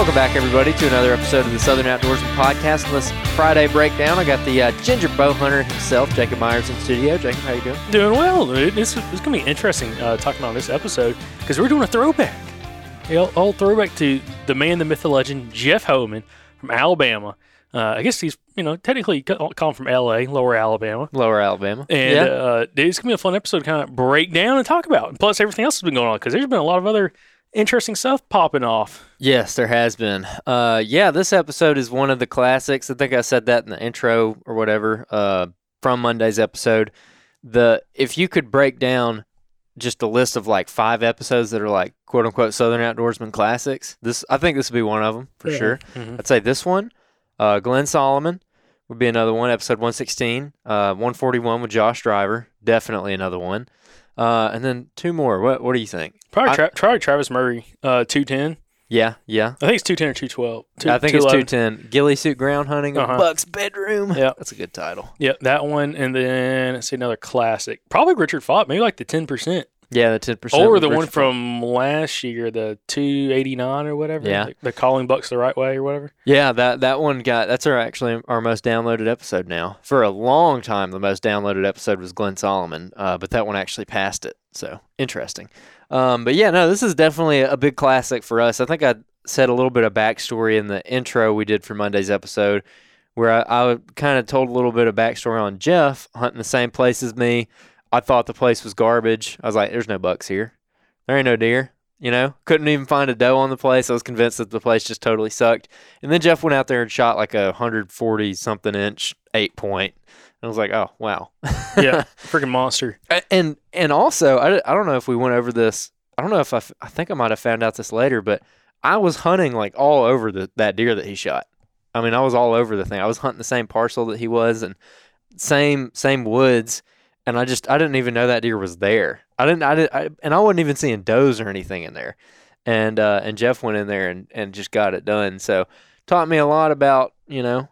Welcome back, everybody, to another episode of the Southern Outdoorsman Podcast. This Friday breakdown, I got the uh, ginger bow hunter himself, Jacob Myers, in studio. Jacob, how you doing? Doing well. dude. This this is going to be interesting uh, talking about this episode because we're doing a throwback. A old- old throwback to the man, the myth, the legend, Jeff Homan from Alabama. Uh, I guess he's, you know, technically ca- calling from L.A., Lower Alabama. Lower Alabama. And yeah. uh, dude, it's gonna be a fun episode to kind of break down and talk about. And plus, everything else has been going on because there's been a lot of other interesting stuff popping off. Yes, there has been. Uh, yeah, this episode is one of the classics. I think I said that in the intro or whatever uh, from Monday's episode. The if you could break down just a list of like five episodes that are like quote unquote Southern Outdoorsman classics, this I think this would be one of them for Yeah. sure. Mhm. I'd say this one, uh, Glenn Solomon would be another one. Episode one sixteen, uh, one forty one with Josh Driver, definitely another one. Uh, and then two more. What What do you think? Probably, I- tra- probably Travis Murray, uh, two ten. Yeah, yeah. I think it's two ten or two twelve. I think it's two ten. Ghillie suit ground hunting in Uh-huh. Buck's bedroom. Yeah. that's a good title. Yeah, that one, and then let's see another classic. Probably Richard Fott, maybe like the ten percent, Yeah, the ten percent. or the one from last year, the two eighty nine or whatever. Yeah. the, the calling bucks the right way or whatever. Yeah, that that one got that's our actually our most downloaded episode now. For a long time, the most downloaded episode was Glenn Solomon, uh, but that one actually passed it. So interesting. Um, but yeah, no, this is definitely a big classic for us. I think I said a little bit of backstory in the intro we did for Monday's episode, where I, I kind of told a little bit of backstory on Jeff hunting the same place as me. I thought the place was garbage. I was like, "There's no bucks here. There ain't no deer." You know, couldn't even find a doe on the place. I was convinced that the place just totally sucked. And then Jeff went out there and shot like a 140 something inch eight point. And I was like, oh, wow. Yeah, freaking monster. And and also, I, I don't know if we went over this. I don't know if I, f- I think I might have found out this later, but I was hunting like all over the, that deer that he shot. I mean, I was all over the thing. I was hunting the same parcel that he was and same same woods. And I just I didn't even know that deer was there. I didn't I, did, I and I wasn't even seeing does or anything in there. And uh, and Jeff went in there and, and just got it done. So taught me a lot about you know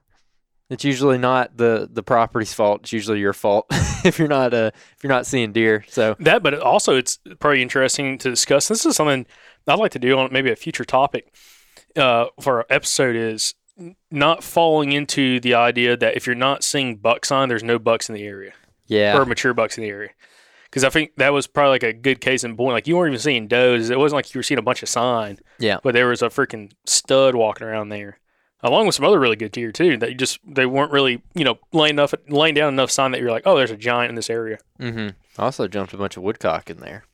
it's usually not the the property's fault. It's usually your fault if you're not uh if you're not seeing deer. So That, but also it's probably interesting to discuss. This is something I'd like to do on maybe a future topic uh, for our episode is not falling into the idea that if you're not seeing buck sign, there's no bucks in the area yeah, or mature bucks in the area. Because I think that was probably like a good case in point. Like you weren't even seeing does. It wasn't like you were seeing a bunch of sign. Yeah. But there was a freaking stud walking around there, along with some other really good deer too. That you just they weren't really you know laying enough laying down enough sign that you're like, oh, there's a giant in this area. mm-hmm. I also jumped a bunch of woodcock in there.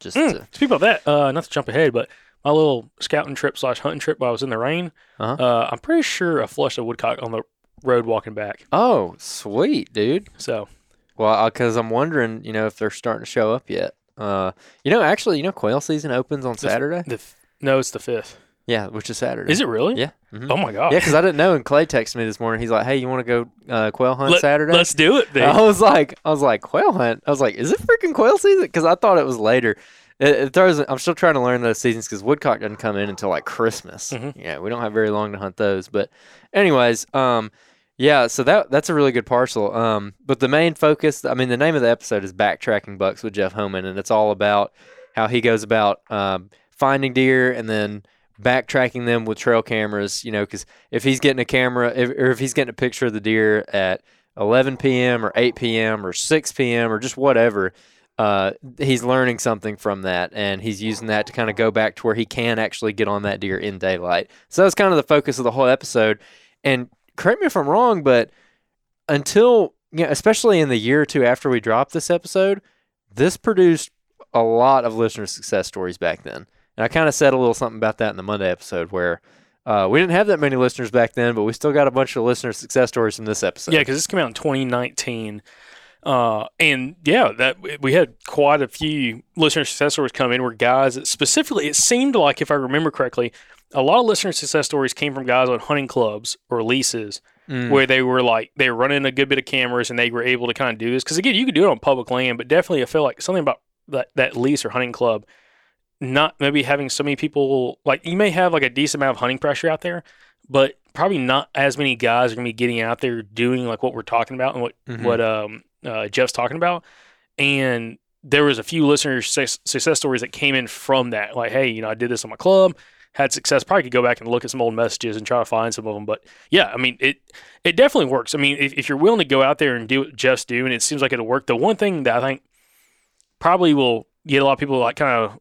Just Mm. to, speak about that, uh, not to jump ahead, but my little scouting trip slash hunting trip while I was in the rain, Uh-huh. uh, I'm pretty sure I flushed a woodcock on the road walking back. oh, sweet, dude. So Well, because I'm wondering, you know, if they're starting to show up yet. Uh, you know, actually, you know, quail season opens on Saturday. the f- no, it's the fifth. Yeah, which is Saturday. Is it really? Yeah. mhm. Oh my god. Yeah, because I didn't know, and Clay texted me this morning. He's like, "Hey, you want to go uh, quail hunt Let, Saturday?" Let's do it, dude. I was like, I was like, quail hunt. I was like, is it freaking quail season? Because I thought it was later. It, it throws. I'm still trying to learn those seasons because woodcock doesn't come in until like Christmas. Mhm. Yeah, we don't have very long to hunt those. But, anyways, um, yeah. So that that's a really good parcel. Um, but the main focus, I mean, the name of the episode is backtracking bucks with Jeff Homan, and it's all about how he goes about um, finding deer and then backtracking them with trail cameras. You know, because if he's getting a camera, if, or if he's getting a picture of the deer at 11 p.m. or 8 p.m. or 6 p.m. or just whatever, uh, he's learning something from that, and he's using that to kind of go back to where he can actually get on that deer in daylight. So that's kind of the focus of the whole episode. And correct me if I'm wrong, but until yeah, especially in the year or two after we dropped this episode, this produced a lot of listener success stories back then. And I kind of said a little something about that in the Monday episode where uh, we didn't have that many listeners back then, but we still got a bunch of listener success stories from this episode. Yeah, because this came out in 2019. Uh, and yeah, that we had quite a few listener success stories come in where guys specifically, it seemed like, if I remember correctly, a lot of listener success stories came from guys on hunting clubs or leases Mm. where they were like, they were running a good bit of cameras and they were able to kind of do this. Because again, you could do it on public land, but definitely I feel like something about that, that lease or hunting club, not maybe having so many people, like you may have like a decent amount of hunting pressure out there, but probably not as many guys are going to be getting out there doing like what we're talking about and what Mhm. what um uh, Jeff's talking about. And there was a few listener success stories that came in from that, like, hey, you know, I did this on my club, had success. Probably could go back and look at some old messages and try to find some of them. But yeah, I mean, it it definitely works. I mean, if, if you're willing to go out there and do what Jeff's and it seems like it'll work. The one thing that I think probably will get a lot of people like kind of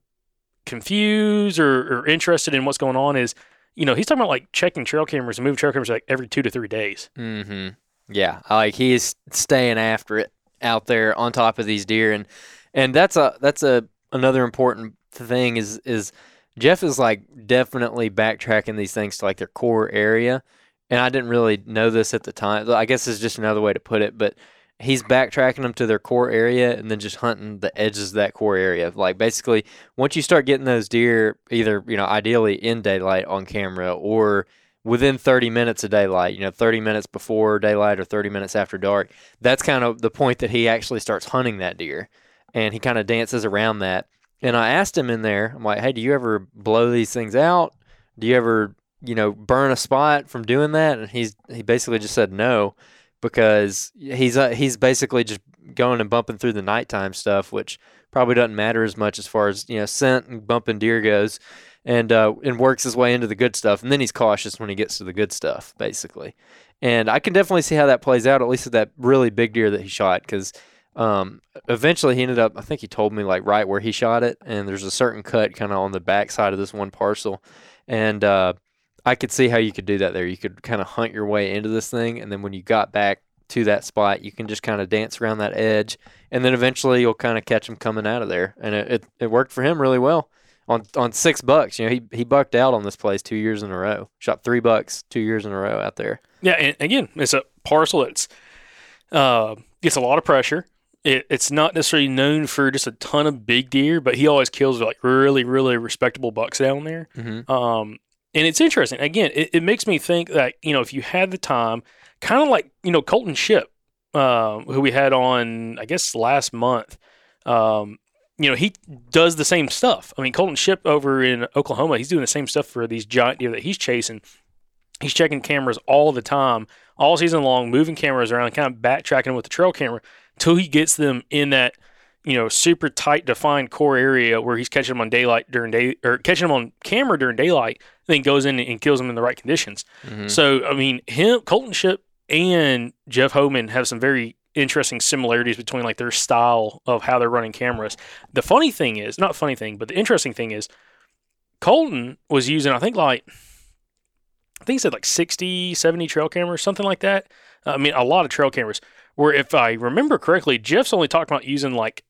confused or, or interested in what's going on is, you know, he's talking about like checking trail cameras and moving trail cameras like every two to three days. Mm-hmm. Yeah, like he is staying after it out there on top of these deer, and and that's a that's a another important thing is is Jeff is like definitely backtracking these things to like their core area, and I didn't really know this at the time. I guess it's just another way to put it, but he's backtracking them to their core area and then just hunting the edges of that core area. Like basically, once you start getting those deer, either you know ideally in daylight on camera or within 30 minutes of daylight, you know, 30 minutes before daylight or 30 minutes after dark, that's kind of the point that he actually starts hunting that deer. and he kind of dances around that. And I asked him in there, I'm like, hey, do you ever blow these things out? Do you ever, you know, burn a spot from doing that? And he's he basically just said no, because he's uh, he's basically just going and bumping through the nighttime stuff, which probably doesn't matter as much as far as you know scent and bumping deer goes, and uh, and works his way into the good stuff. And then he's cautious when he gets to the good stuff, basically. And I can definitely see how that plays out, at least with that really big deer that he shot, because um, eventually he ended up, I think he told me like right where he shot it, and there's a certain cut kind of on the back side of this one parcel, and uh, I could see how you could do that there. You could kind of hunt your way into this thing, and then when you got back to that spot, you can just kind of dance around that edge, and then eventually you'll kind of catch him coming out of there, and it, it, it worked for him really well on on six bucks. You know, he he bucked out on this place two years in a row. Shot three bucks two years in a row out there. Yeah, and again, it's a parcel that's uh, gets a lot of pressure. It, it's not necessarily known for just a ton of big deer, but he always kills like really, really respectable bucks down there. Mm-hmm. Um, and it's interesting. Again, it, it makes me think that you know if you had the time, kind of like you know Colton Ship, uh, who we had on I guess last month. Um, you know he does the same stuff. I mean Colton Ship over in Oklahoma, he's doing the same stuff for these giant deer that he's chasing. He's checking cameras all the time, all season long, moving cameras around, kind of backtracking with the trail camera till he gets them in that you know super tight defined core area where he's catching them on daylight during day or catching them on camera during daylight then goes in and kills them in the right conditions. Mm-hmm. so i mean him colton ship and jeff homan have some very interesting similarities between like their style of how they're running cameras. The funny thing is not funny thing but the interesting thing is colton was using i think like i think he said like 60 70 trail cameras something like that. I mean a lot of trail cameras where if I remember correctly, Jeff's only talking about using like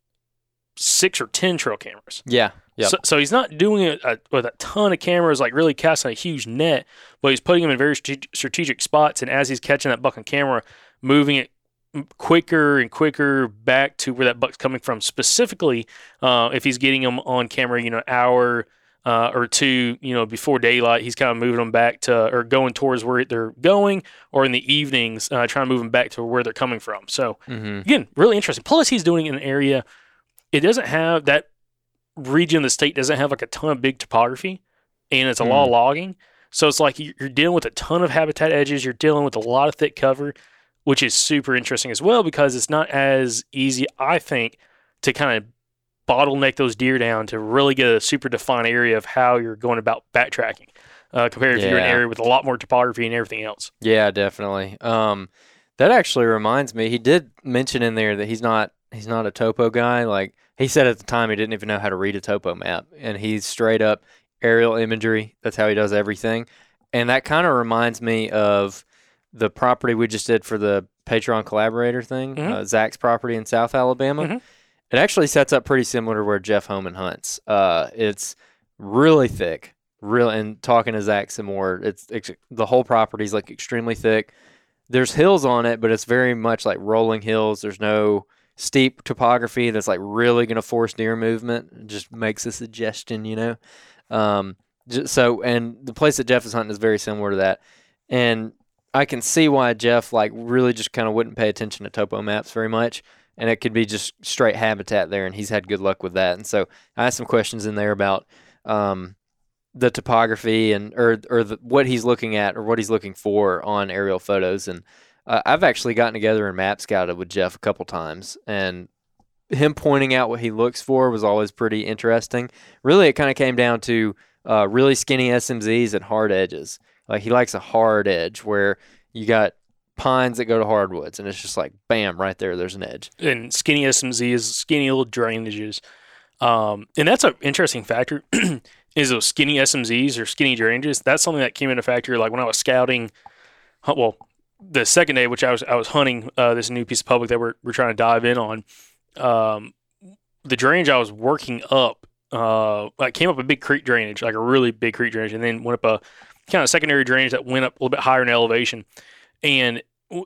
six or ten trail cameras. Yeah. Yep. So, so he's not doing it uh, with a ton of cameras, like really casting a huge net, but he's putting them in very strategic spots. And as he's catching that buck on camera, moving it quicker and quicker back to where that buck's coming from. Specifically, uh, if he's getting them on camera, you know, hour uh, or two, you know, before daylight, he's kind of moving them back to or going towards where they're going, or in the evenings, uh, trying to move them back to where they're coming from. So mm-hmm. again, really interesting. Plus, he's doing it in an area. It doesn't have that region of the state doesn't have like a ton of big topography, and it's a lot of logging. So it's like you're dealing with a ton of habitat edges. You're dealing with a lot of thick cover, which is super interesting as well because it's not as easy, I think, to kind of bottleneck those deer down to really get a super defined area of how you're going about backtracking. Uh, compared if you're in an area with a lot more topography and everything else. Yeah, definitely. Um, that actually reminds me. He did mention in there that he's not he's not a topo guy. Like he said at the time, he didn't even know how to read a topo map, and he's straight up aerial imagery. That's how he does everything. And that kind of reminds me of the property we just did for the Patreon collaborator thing, Mhm. uh, Zach's property in South Alabama. Mhm. It actually sets up pretty similar to where Jeff Homan hunts. Uh, it's really thick, real. And talking to Zach some more, it's, it's the whole property is like extremely thick. There's hills on it, but it's very much like rolling hills. There's no steep topography that's like really going to force deer movement. It just makes a suggestion, you know. Um, so, and the place that Jeff is hunting is very similar to that. And I can see why Jeff like really just kind of wouldn't pay attention to topo maps very much, and it could be just straight habitat there, and he's had good luck with that. And so I asked some questions in there about um, the topography and or or the, what he's looking at or what he's looking for on aerial photos. And uh, I've actually gotten together and map scouted with Jeff a couple times, and him pointing out what he looks for was always pretty interesting. Really, it kind of came down to uh, really skinny SMZs and hard edges. Like he likes a hard edge where you got pines that go to hardwoods, and it's just like bam, right there. There's an edge. and skinny SMZs, skinny little drainages. Um, and that's an interesting factor is those skinny SMZs or skinny drainages. That's something that came into factor like when I was scouting. Well, the second day, which I was I was hunting uh, this new piece of public that we're, we're trying to dive in on. Um, the drainage I was working up, uh, came up a big creek drainage, like a really big creek drainage, and then went up a kind of secondary drainage that went up a little bit higher in elevation. And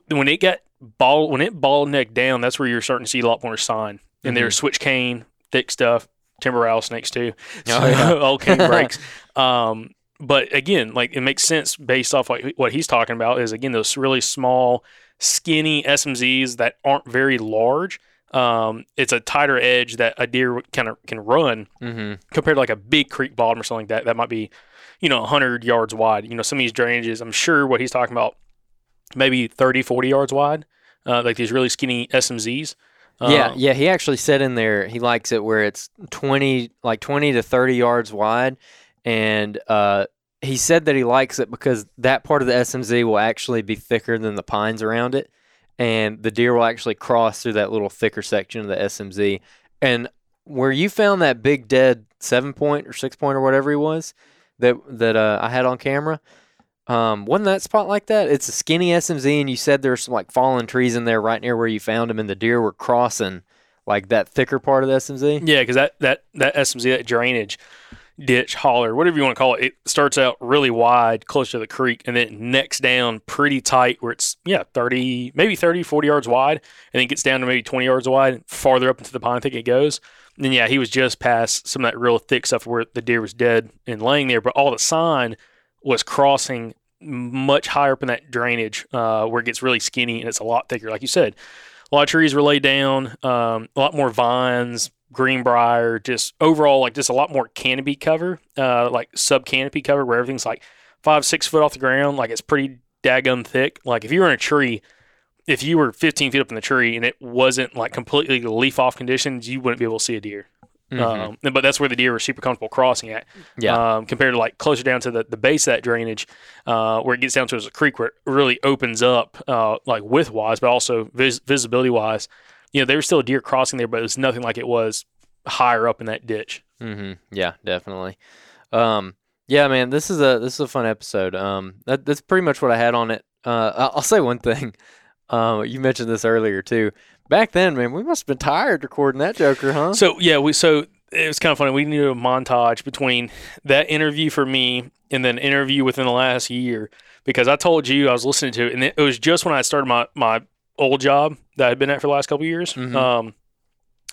when it got ball when it ball neck down, that's where you're starting to see a lot more sign. And there's switch cane, thick stuff, timber rattlesnakes too. Oh, yeah. all cane brakes. Um, but again, like it makes sense based off like what he's talking about is again those really small, skinny SMZs that aren't very large. um, it's a tighter edge that a deer kind of can run Mm-hmm. compared to like a big creek bottom or something like that. That might be, you know, 100 yards wide. You know, some of these drainages, I'm sure what he's talking about, maybe 30, 40 yards wide, uh, like these really skinny SMZs. yeah, Um, yeah. He actually said in there he likes it where it's twenty, like twenty to thirty yards wide, and uh, he said that he likes it because that part of the SMZ will actually be thicker than the pines around it, and the deer will actually cross through that little thicker section of the SMZ. And where you found that big dead seven point or six point or whatever he was that that uh, I had on camera. Um, wasn't that spot like that? It's a skinny SMZ, and you said there's some like fallen trees in there right near where you found them, and the deer were crossing like that thicker part of the SMZ. Yeah, because that, that, that SMZ, that drainage, ditch, holler, whatever you want to call it, it starts out really wide, close to the creek, and then necks down pretty tight where it's, yeah, 30, maybe 30, 40 yards wide, and then gets down to maybe 20 yards wide, farther up into the pine thicket it goes. And then, yeah, he was just past some of that real thick stuff where the deer was dead and laying there, but all the sign was crossing much higher up in that drainage uh, where it gets really skinny and it's a lot thicker. Like you said, a lot of trees were laid down, um, a lot more vines, greenbrier, just overall like just a lot more canopy cover, uh, like sub canopy cover where everything's like five, six foot off the ground. Like it's pretty daggum thick. Like if you were in a tree, if you were 15 feet up in the tree and it wasn't like completely leaf off conditions, you wouldn't be able to see a deer. Um, but that's where the deer were super comfortable crossing at. Yeah. Um, compared to like closer down to the, the base of that drainage, uh, where it gets down to as a creek where it really opens up, uh, like width wise, but also vis- visibility wise. You know, there was still a deer crossing there, but it was nothing like it was higher up in that ditch. Mm-hmm. Yeah, definitely. Um, yeah, man, this is a this is a fun episode. Um, that, that's pretty much what I had on it. Uh, I'll say one thing. Um, you mentioned this earlier too. Back then, man, we must have been tired recording that Joker, huh? So yeah, we so it was kind of funny. We needed a montage between that interview for me and then interview within the last year because I told you I was listening to it, and it was just when I started my my old job that I'd been at for the last couple of years, Mhm. um,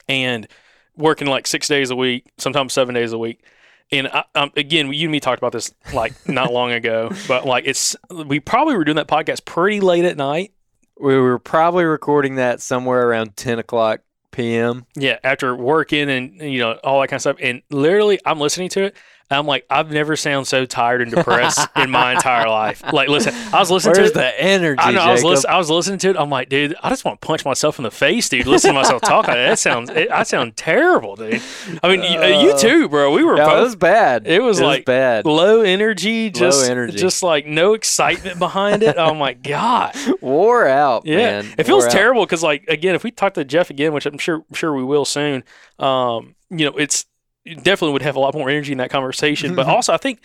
and working like six days a week, sometimes seven days a week. And I, um, again, you and me talked about this like not long ago, but like it's we probably were doing that podcast pretty late at night. We were probably recording that somewhere around ten o'clock p.m. Yeah, after working and you know all that kind of stuff, and literally, I'm listening to it. I'm like, I've never sounded so tired and depressed in my entire life. Like, listen, I was listening Where's to it. the energy? I know. I was? I was listening to it. I'm like, dude, I just want to punch myself in the face, dude. Listen to myself talk. That sounds. It, I sound terrible, dude. I mean, you, uh, you Uh, too, bro. We were Yeah, it was bad. It was like bad. low energy, just energy. just like no excitement behind it. Oh my god. Wore out. Yeah, man. it feels terrible because, like, again, if we talk to Jeff again, which I'm sure sure we will soon, um, you know, it's definitely would have a lot more energy in that conversation. but also, I think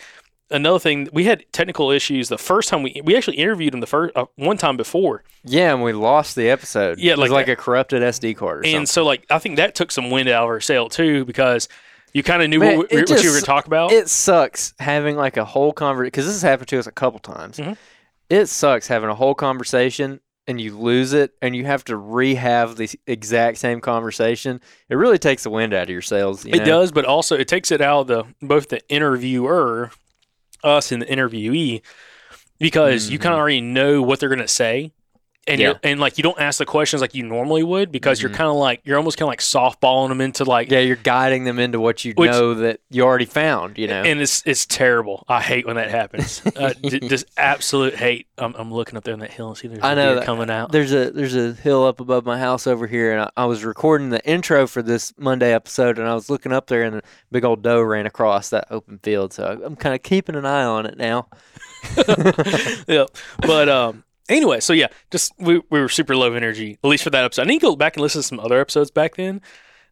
another thing we had technical issues the first time we we actually interviewed him the first uh, one time before, Yeah, and we lost the episode. Yeah, it was like like a corrupted SD card or something. and so like I think that took some wind out of our sail too because you kind of knew Man, what, we- what you were going to talk about. It sucks having like a whole conversation because this has happened to us a couple times. Mhm. It sucks having a whole conversation and you lose it and you have to rehave the exact same conversation. It really takes the wind out of your sails. you It know? does, but also it takes it out of the both the interviewer, us, and the interviewee, because you mm-hmm. kind of already know what they're going to say, and Yeah. you're, and like you don't ask the questions like you normally would because you're kind of like you're almost kind of like softballing them into like. Yeah, you're guiding them into what you Which- know that you already found. You know. And it's it's terrible. I hate when that happens. Uh, j- just absolute hate. I'm, I'm looking up there on that hill and see if there's I know that- coming out. There's a there's a hill up above my house over here, and I, I was recording the intro for this Monday episode, and I was looking up there, and a big old doe ran across that open field. So I'm kind of keeping an eye on it now. yeah. But um anyway, so yeah, just we, we were super low energy, at least for that episode. I need to go back and listen to some other episodes back then.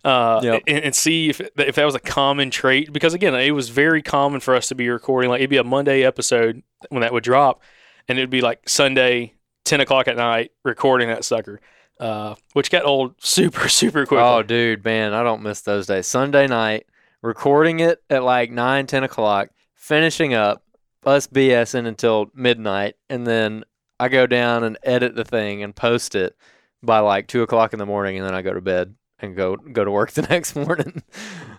Uh, Yep. and, and see if if that was a common trait because again it was very common for us to be recording like it'd be a Monday episode when that would drop and it'd be like Sunday ten o'clock at night recording that sucker uh, which got old super super quickly Oh, dude, man, I don't miss those days. Sunday night, recording it at like 9, 10 o'clock, finishing up, us BSing until midnight, and then I go down and edit the thing and post it by like 2 o'clock in the morning, and then I go to bed and go go to work the next morning.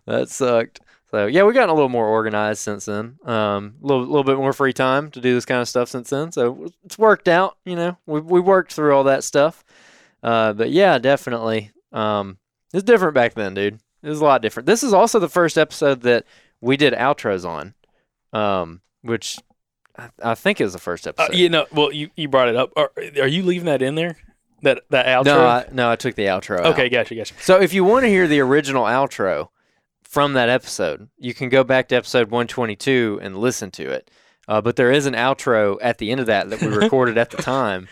that sucked. So yeah, we've gotten a little more organized since then. Um, a little, little bit more free time to do this kind of stuff since then. So it's worked out. You know, we we worked through all that stuff. Uh, but yeah, definitely Um, it's different back then, dude. It was a lot different. This is also the first episode that we did outros on, um, which I, I think was the first Uh, episode. you know, well, you, you brought it up. Are, are you leaving that in there? That that outro? no, I, no, I took the outro. out. okay, gotcha, gotcha. So if you want to hear the original outro from that episode, you can go back to episode 122 and listen to it. Uh, but there is an outro at the end of that that we recorded at the time,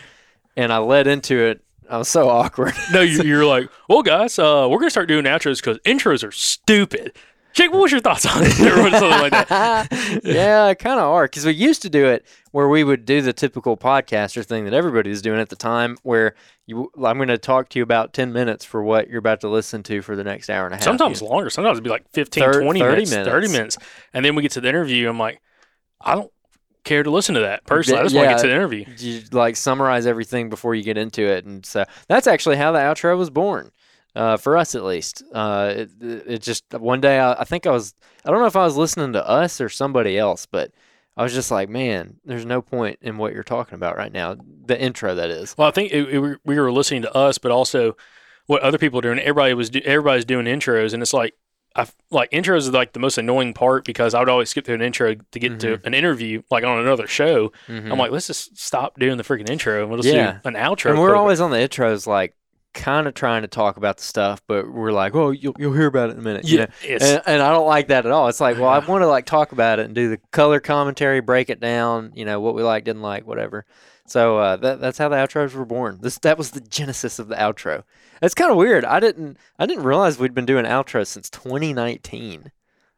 and I led into it. I was so awkward. No, you, you're like, well, guys, uh, we're gonna start doing outros because intros are stupid. Jake, what was your thoughts on it? or something like that. yeah, kind of are because we used to do it where we would do the typical podcaster thing that everybody was doing at the time, where you, I'm going to talk to you about 10 minutes for what you're about to listen to for the next hour and a half. Sometimes you know? longer. Sometimes it'd be like 15, Thir- 20 30 minutes, minutes. 30 minutes. And then we get to the interview. I'm like, I don't care to listen to that personally. I just want to get to the interview. you like summarize everything before you get into it, and so that's actually how the outro was born, uh, for us at least. Uh, it, it just one day I, I think I was I don't know if I was listening to us or somebody else, but I was just like, man, there's no point in what you're talking about right now. The intro that is. Well, I think it, it, we were listening to us, but also what other people are doing. Everybody was do, everybody's doing intros, and it's like I like intros is like the most annoying part because I would always skip through an intro to get to an interview, like on another show. Mhm. I'm like, let's just stop doing the freaking intro and we'll just Yeah. do an outro. and we're always on the intros like kind of trying to talk about the stuff, but we're like, oh, you'll you'll hear about it in a minute. you yeah, know? it's, and, and I don't like that at all. It's like, well, I want to like talk about it and do the color commentary, break it down, you know, what we like, didn't like, whatever. So uh, that that's how the outros were born. This that was the genesis of the outro. It's kind of weird. I didn't I didn't realize we'd been doing outros since 2019.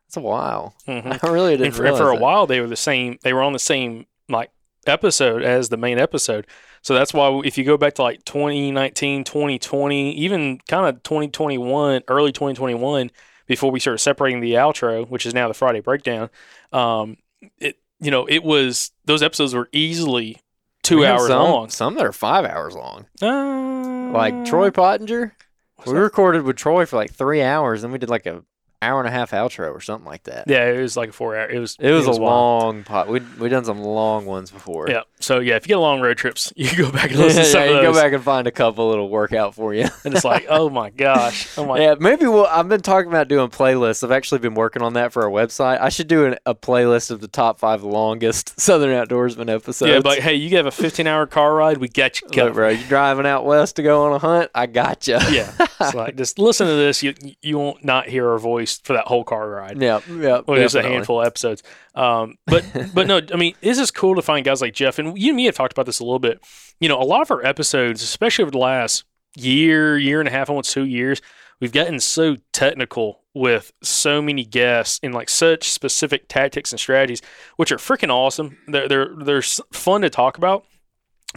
That's a while. mhm. I really didn't and for, realize for a that. while they were the same. They were on the same like episode as the main episode. So that's why if you go back to like 2019, 2020, even kind of 2021, early 2021, before we started separating the outro, which is now the Friday breakdown, um, it you know it was those episodes were easily two We hours some, long. Some that are five hours long. Uh, Like Troy Pottinger. We that? recorded with Troy for like three hours, and we did like a hour and a half outro or something like that. Yeah, it was like a four hour. It was It was, a long pot. We we done some long ones before. Yeah. So yeah, if you get long road trips, you go back and listen yeah, to some you of go back and find a couple little workout for you. And it's like, oh my gosh. Oh my yeah, maybe we'll. I've been talking about doing playlists. I've actually been working on that for our website. I should do an, a playlist of the top five longest Southern Outdoorsman episodes. Yeah, but hey, you have a 15 hour car ride, we got you Look, covered. bro, you driving out west to go on a hunt? I got you. Yeah, it's like just listen to this. You you won't not hear our voice for that whole car ride. Yeah, yeah. Well, just a handful of episodes. Um, but but no, I mean, this is cool to find guys like Jeff and you and me have talked about this a little bit. You know, a lot of our episodes, especially over the last year, year and a half, almost two years, we've gotten so technical with so many guests and like such specific tactics and strategies, which are freaking awesome. They're they're they're fun to talk about.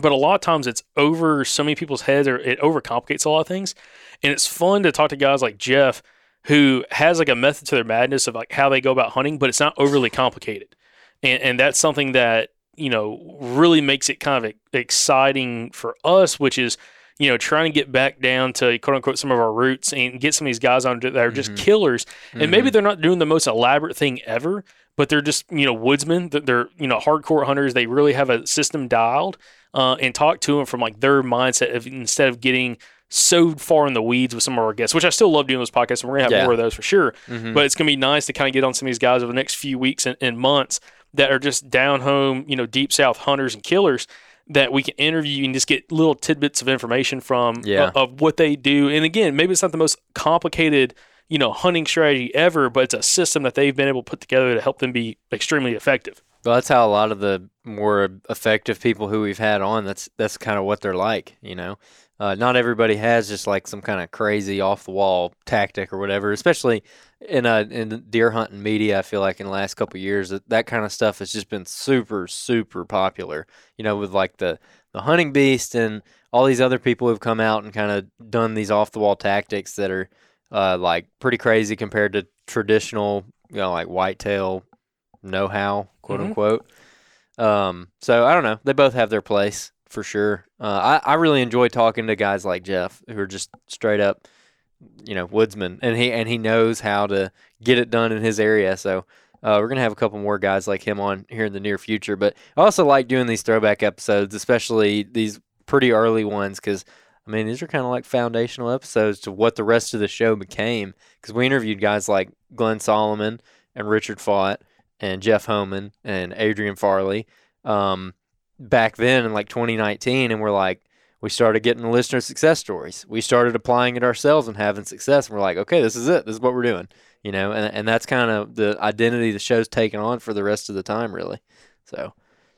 But a lot of times it's over so many people's heads, or it overcomplicates a lot of things. And it's fun to talk to guys like Jeff, who has like a method to their madness of like how they go about hunting, but it's not overly complicated. And and that's something that, you know, really makes it kind of exciting for us, which is, you know, trying to get back down to quote unquote some of our roots and get some of these guys on that are just Mhm. killers. And Mm-hmm. maybe they're not doing the most elaborate thing ever, but they're just, you know, woodsmen. that They're, you know, hardcore hunters. They really have a system dialed uh, and talk to them from like their mindset of instead of getting so far in the weeds with some of our guests, which I still love doing those podcasts, and we're gonna have Yeah. more of those for sure. Mhm. But it's gonna be nice to kind of get on some of these guys over the next few weeks and, and months that are just down home, you know, deep south hunters and killers that we can interview and just get little tidbits of information from Yeah. of, of what they do. And again, maybe it's not the most complicated, you know, hunting strategy ever, but it's a system that they've been able to put together to help them be extremely effective. Well, that's how a lot of the more effective people who we've had on. That's that's kind of what they're like, you know. Uh, not everybody has just like some kind of crazy off the wall tactic or whatever. Especially in uh in deer hunting media, I feel like in the last couple of years that that kind of stuff has just been super super popular. You know, with like the the hunting beast and all these other people who've come out and kind of done these off the wall tactics that are uh, like pretty crazy compared to traditional, you know, like whitetail know how, quote Mhm. unquote. Um, so I don't know. They both have their place for sure. Uh, I I really enjoy talking to guys like Jeff who are just straight up, you know, woodsmen, and he and he knows how to get it done in his area. So. Uh, we're gonna have a couple more guys like him on here in the near future, but I also like doing these throwback episodes, especially these pretty early ones, because I mean, these are kind of like foundational episodes to what the rest of the show became because we interviewed guys like Glenn Solomon and Richard Fott and Jeff Homan and Adrian Farley um, back then in like 2019, and we're like, we started getting listener success stories. We started applying it ourselves and having success. And we're like, okay, this is it. This is what we're doing. You know, and, and that's kind of the identity the show's taken on for the rest of the time, really. So,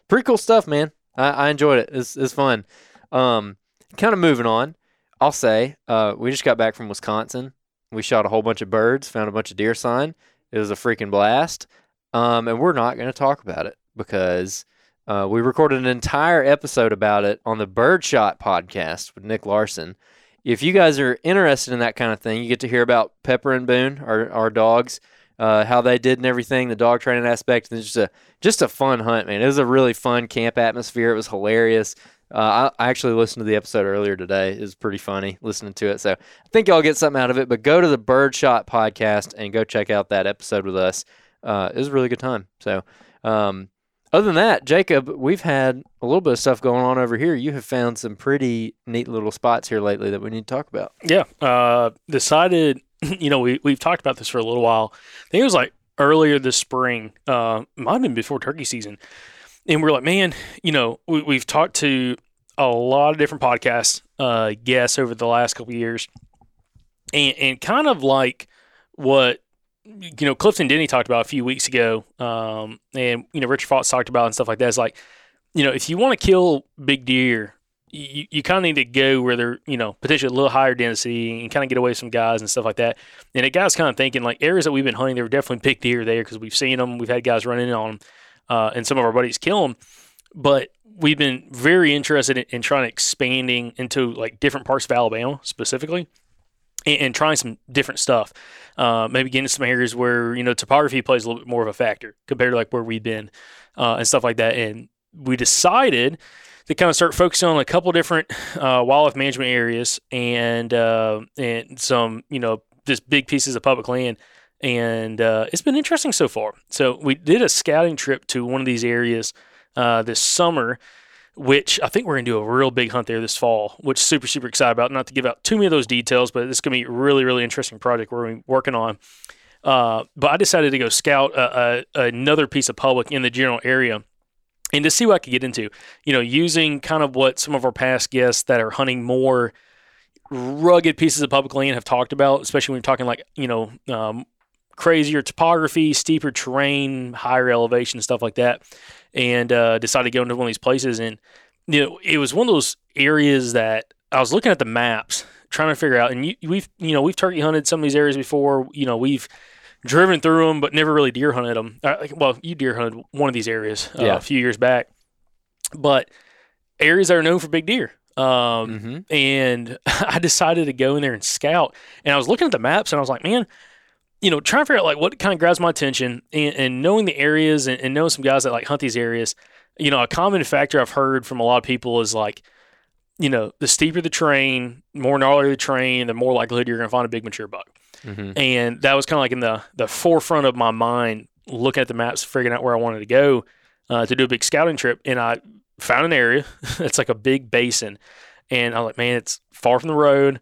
pretty cool stuff, man. I, I enjoyed it. It's, it's fun. Um, kind of moving on, I'll say uh, we just got back from Wisconsin. We shot a whole bunch of birds, found a bunch of deer sign. It was a freaking blast. Um, and we're not going to talk about it because uh, we recorded an entire episode about it on the Birdshot podcast with Nick Larson. If you guys are interested in that kind of thing, you get to hear about Pepper and Boone, our, our dogs, uh, how they did and everything, the dog training aspect. And just a just a fun hunt, man. It was a really fun camp atmosphere. It was hilarious. Uh, I, I, actually listened to the episode earlier today. It was pretty funny listening to it. So I think y'all get something out of it. But go to the Birdshot podcast and go check out that episode with us. Uh, it was a really good time. So um, other than that, Jacob, we've had a little bit of stuff going on over here. You have found some pretty neat little spots here lately that we need to talk about. Yeah. Uh, decided, you know, we, we've talked about this for a little while. I think it was like earlier this spring, uh, might have been before turkey season. And we're like, man, you know, we, we've talked to a lot of different podcast uh, guests over the last couple years. And, and kind of like what you know, Clifton Denny talked about a few weeks ago, um, and you know, Richard Fox talked about and stuff like that. It's like, you know, if you want to kill big deer, you, you kind of need to go where they're, you know, potentially a little higher density and kind of get away from guys and stuff like that. And the guys kind of thinking like areas that we've been hunting, there were definitely big deer there because we've seen them. We've had guys running in on them, uh, and some of our buddies kill them. But we've been very interested in, in trying to expanding into like different parts of Alabama specifically and, and trying some different stuff. Uh, maybe getting some areas where you know topography plays a little bit more of a factor compared to like where we've been uh, and stuff like that. And we decided to kind of start focusing on a couple different uh, wildlife management areas and uh, and some you know just big pieces of public land. And uh, it's been interesting so far. So we did a scouting trip to one of these areas uh, this summer which I think we're going to do a real big hunt there this fall, which super, super excited about. Not to give out too many of those details, but it's going to be a really, really interesting project we're working on. Uh, but I decided to go scout a, a, another piece of public in the general area and to see what I could get into. You know, using kind of what some of our past guests that are hunting more rugged pieces of public land have talked about, especially when you're talking like, you know, um, crazier topography, steeper terrain, higher elevation, stuff like that and uh, decided to go into one of these places. And you know, it was one of those areas that I was looking at the maps, trying to figure out. And you, we've you know we've turkey hunted some of these areas before. You know, we've driven through them, but never really deer hunted them. Uh, well, you deer hunted one of these areas uh, yeah. a few years back, but areas that are known for big deer. Um, mm-hmm. And I decided to go in there and scout. And I was looking at the maps, and I was like, man you know, trying to figure out like what kind of grabs my attention and, and knowing the areas and, and, knowing some guys that like hunt these areas. You know, a common factor I've heard from a lot of people is like, you know, the steeper the terrain, more gnarly the terrain, the more likelihood you're going to find a big mature buck. Mm-hmm. And that was kind of like in the the forefront of my mind, looking at the maps, figuring out where I wanted to go uh, to do a big scouting trip. And I found an area. it's like a big basin, and I'm like, man, it's far from the road.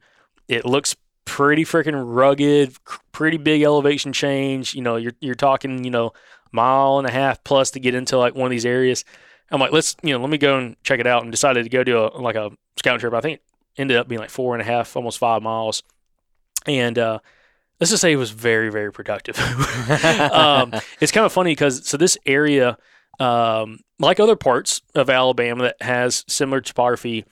It looks pretty freaking rugged, pretty big elevation change. You know, you're you're talking, you know, mile and a half plus to get into like one of these areas. I'm like, let's, you know, let me go and check it out. And decided to go do a like a scout trip. I think ended up being like four and a half, almost five miles. And uh, let's just say it was very, very productive. um, it's kind of funny because so this area, um, like other parts of Alabama that has similar topography,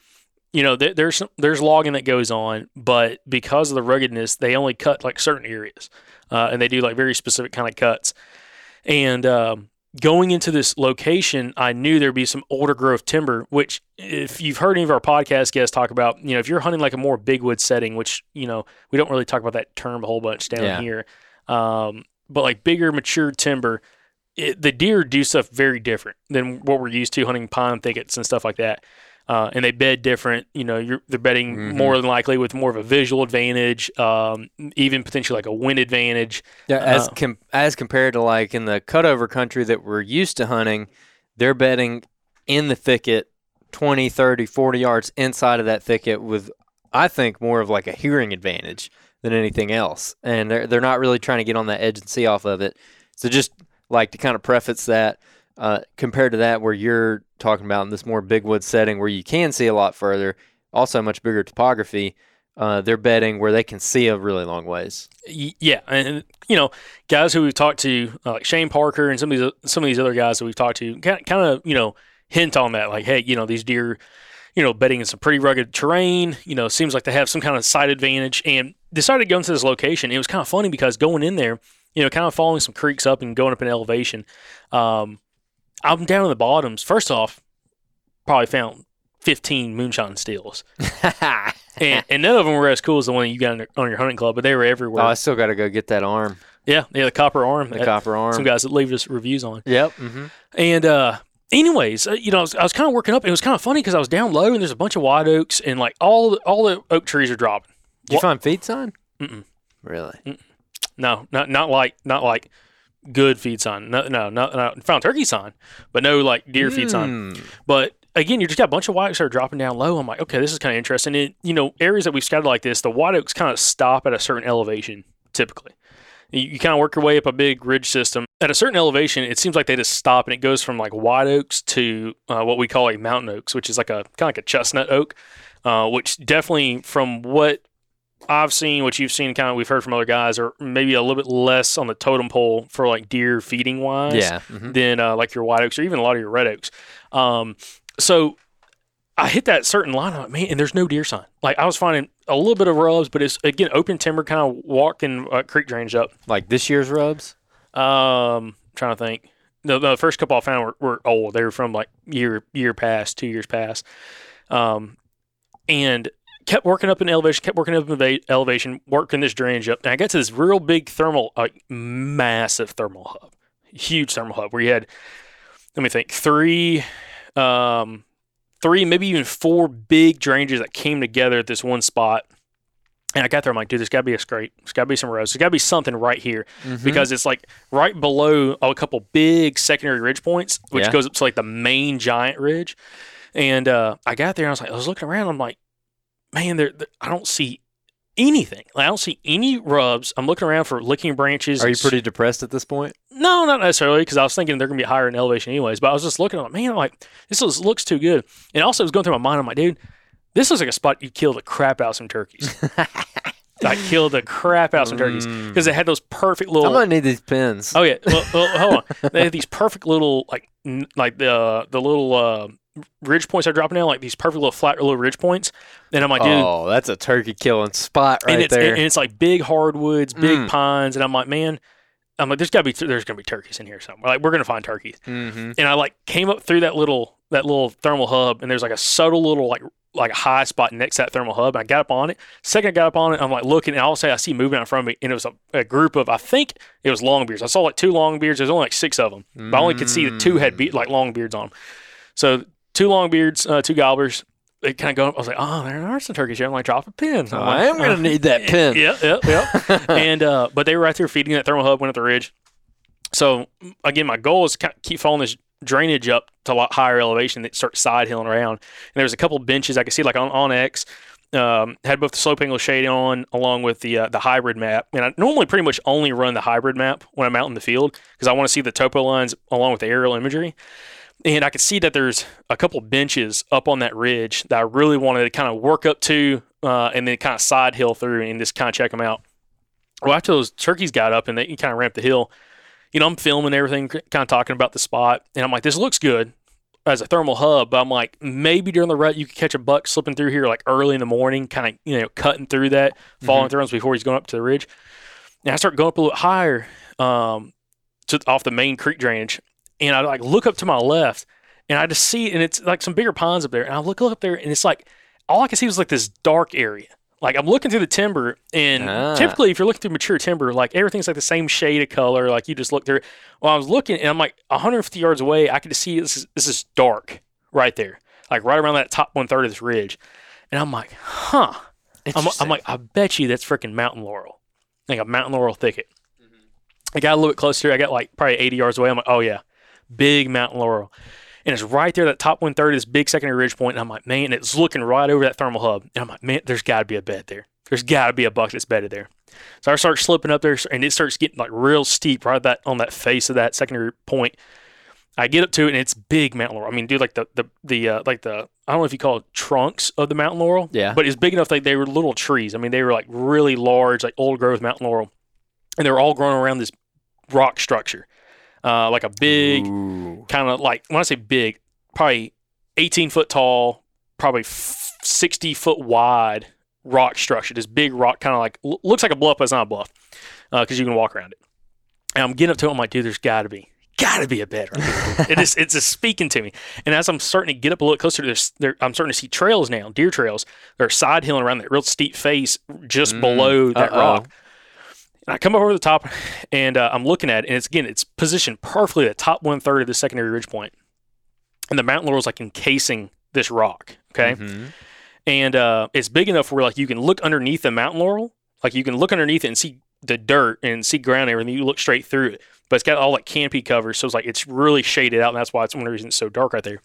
you know, there's there's logging that goes on, but because of the ruggedness, they only cut like certain areas, uh, and they do like very specific kind of cuts. And um, going into this location, I knew there'd be some older growth timber. Which, if you've heard any of our podcast guests talk about, you know, if you're hunting like a more big wood setting, which you know we don't really talk about that term a whole bunch down yeah. here, um, but like bigger mature timber. It, the deer do stuff very different than what we're used to hunting pine thickets and stuff like that uh, and they bed different. You know, you're, they're bedding mm-hmm. more than likely with more of a visual advantage, um, even potentially like a wind advantage. Yeah, as uh, com- as compared to like in the cutover country that we're used to hunting, they're bedding in the thicket 20, 30, 40 yards inside of that thicket with I think, more of like a hearing advantage than anything else, and they're they're not really trying to get on that edge and see off of it. So just like to kind of preface that, uh, compared to that, where you're talking about in this more big wood setting where you can see a lot further, also much bigger topography. Uh, they're bedding where they can see a really long ways. Yeah, and you know, guys who we've talked to, uh, like Shane Parker and some of these some of these other guys that we've talked to, kind of you know hint on that, like, hey, you know, these deer, you know, bedding in some pretty rugged terrain. You know, seems like they have some kind of sight advantage, and decided to go into this location. It was kind of funny because going in there, you know, kind of following some creeks up and going up in elevation. Um, I'm down in the bottoms. First off, probably found 15 moonshine stills, and, and none of them were as cool as the one you got on your, on your hunting club, but they were everywhere. Oh, I still got to go get that arm, Yeah, yeah, the copper arm. the that copper arm. Some guys that leave us reviews on. Yep. Mm-hmm. And uh, anyways, uh, you know, I was, I was kind of working up. And it was kind of funny because I was down low and there's a bunch of white oaks and like all the, all the oak trees are dropping. Did you What- find feed sign? Mm-mm. Really? No, not not like not like good feed sign. No, no, no, no found turkey sign, but no like deer feed sign. Mm. But again, you just got a bunch of white oaks that are dropping down low. I'm like, okay, this is kind of interesting. And you know, areas that we've scouted like this, the white oaks kind of stop at a certain elevation typically. You, you kind of work your way up a big ridge system. At a certain elevation, it seems like they just stop and it goes from like white oaks to uh, what we call a mountain oaks, which is like a kind of like a chestnut oak, uh, which definitely from what I've seen, what you've seen, kind of we've heard from other guys, are maybe a little bit less on the totem pole for like deer feeding wise Yeah. mhm. than uh, like your white oaks or even a lot of your red oaks. Um, so I hit that certain line, I'm like, man, and there's no deer sign. Like I was finding a little bit of rubs, but it's again open timber, kind of walking uh, creek drainage up. Like this year's rubs. Um, trying to think. The, the first couple I found were, were old. They were from like year year past, two years past. Um, and kept working up in elevation, kept working up in elevation, working this drainage up. And I got to this real big thermal, like massive thermal hub, huge thermal hub where you had, let me think, three, um, three, maybe even four big drainages that came together at this one spot. And I got there, I'm like, dude, there's got to be a scrape. There's got to be some rows. There's got to be something right here Mm-hmm. because it's like right below a couple big secondary ridge points, which Yeah. goes up to like the main giant ridge. And uh, I got there and I was like, I was looking around. I'm like, man, there, I don't see anything. Like, I don't see any rubs. I'm looking around for licking branches. Are you pretty depressed at this point? no, not necessarily, because I was thinking they're gonna be higher in elevation anyways. But I was just looking, I'm like, man, I'm like this looks, looks too good. And also, it was going through my mind. I'm like, dude, this looks like a spot you kill the crap out of some turkeys. like kill the crap out of some turkeys because they had those perfect little. I'm gonna need these pins. Oh yeah, well, well, hold on. They had these perfect little like n- like the the little uh, ridge points are dropping down, like these perfect little flat little ridge points. And I'm like, dude, Oh, that's a turkey killing spot right and it's there. and it's like big hardwoods, big Mm. pines, and I'm like, man, I'm like, there's gotta be there's gonna be turkeys in here somewhere. Like we're gonna find turkeys. mm-hmm. And I like came up through that little that little thermal hub, and there's like a subtle little like like a high spot next to that thermal hub. And I got up on it. Second, I got up on it, I'm like looking, and all of a sudden I see movement in front of me, and it was a, a group of I think it was longbeards. I saw like two long longbeards. There's only like six of them, but I only could see the two had be- like long beards on them. So two longbeards, uh, two gobblers. They kind of go up. I was like, oh, there are some turkeys here. I'm like, drop a pin. I'm like, I am gonna uh, need that pin. yeah, yeah, yeah. and uh, but they were right there feeding that thermal hub, went up the ridge. So again, my goal is to keep following this drainage up to a lot higher elevation that starts side hilling around. And there's a couple benches I could see like on, onX. Um, had both the slope angle shade on along with the uh, the hybrid map. And I normally pretty much only run the hybrid map when I'm out in the field because I want to see the topo lines along with the aerial imagery. And I could see that there's a couple benches up on that ridge that I really wanted to kind of work up to uh, and then kind of side hill through and just kind of check them out. Well, after those turkeys got up and they kind of ramped the hill, you know, I'm filming everything, kind of talking about the spot, and I'm like, this looks good as a thermal hub, but I'm like, maybe during the rut you could catch a buck slipping through here like early in the morning, kind of you know cutting through that, following through us before he's going up to the ridge. And I start going up a little higher, um, to off the main creek drainage, and I like look up to my left, and I just see, and it's like some bigger ponds up there, and I look up there, and it's like all I can see was like this dark area. Like I'm looking through the timber, and Ah. typically, if you're looking through mature timber, like everything's like the same shade of color. Like you just look through. Well, I was looking, and I'm like 150 yards away. I could just see this is this is dark right there, like right around that top one third of this ridge. And I'm like, huh. I'm, I'm like, I bet you that's freaking mountain laurel, like a mountain laurel thicket. I got a little bit closer. I got like probably 80 yards away. I'm like, oh yeah, big mountain laurel. and it's right there, that top one third, this big secondary ridge point, and I'm like, man, it's looking right over that thermal hub, and I'm like, man, there's got to be a bed there. There's got to be a buck that's bedded there. So I start slipping up there, and it starts getting like real steep right that on that face of that secondary point. I get up to it, and it's big mountain laurel. I mean, dude, like the the the uh, like the I don't know if you call it trunks of the mountain laurel, Yeah. but it's big enough that they were little trees. I mean, they were like really large, like old growth mountain laurel, and they were all growing around this rock structure, uh, like a big kind of like when I say big, probably 18 foot tall, probably f- 60 foot wide rock structure. This big rock, kind of like l- looks like a bluff, but it's not a bluff because you can walk around it. And I'm getting up to it. I'm like, dude, there's got to be, got to be a bed right it is, it's just speaking to me. And as I'm starting to get up a little closer to this, there, I'm starting to see trails now, deer trails. They're side hilling around that real steep face just Mm, below that uh-oh. rock. And I come up over the top, and uh, I'm looking at it, and it's again, it's positioned perfectly at the top one third of the secondary ridge point, and the mountain laurel is like encasing this rock. Okay, Mhm. and uh, it's big enough where like you can look underneath the mountain laurel, like you can look underneath it and see the dirt and see ground and everything. You look straight through it, but it's got all that canopy cover, so it's like it's really shaded out, and that's why it's one reason it's so dark right there.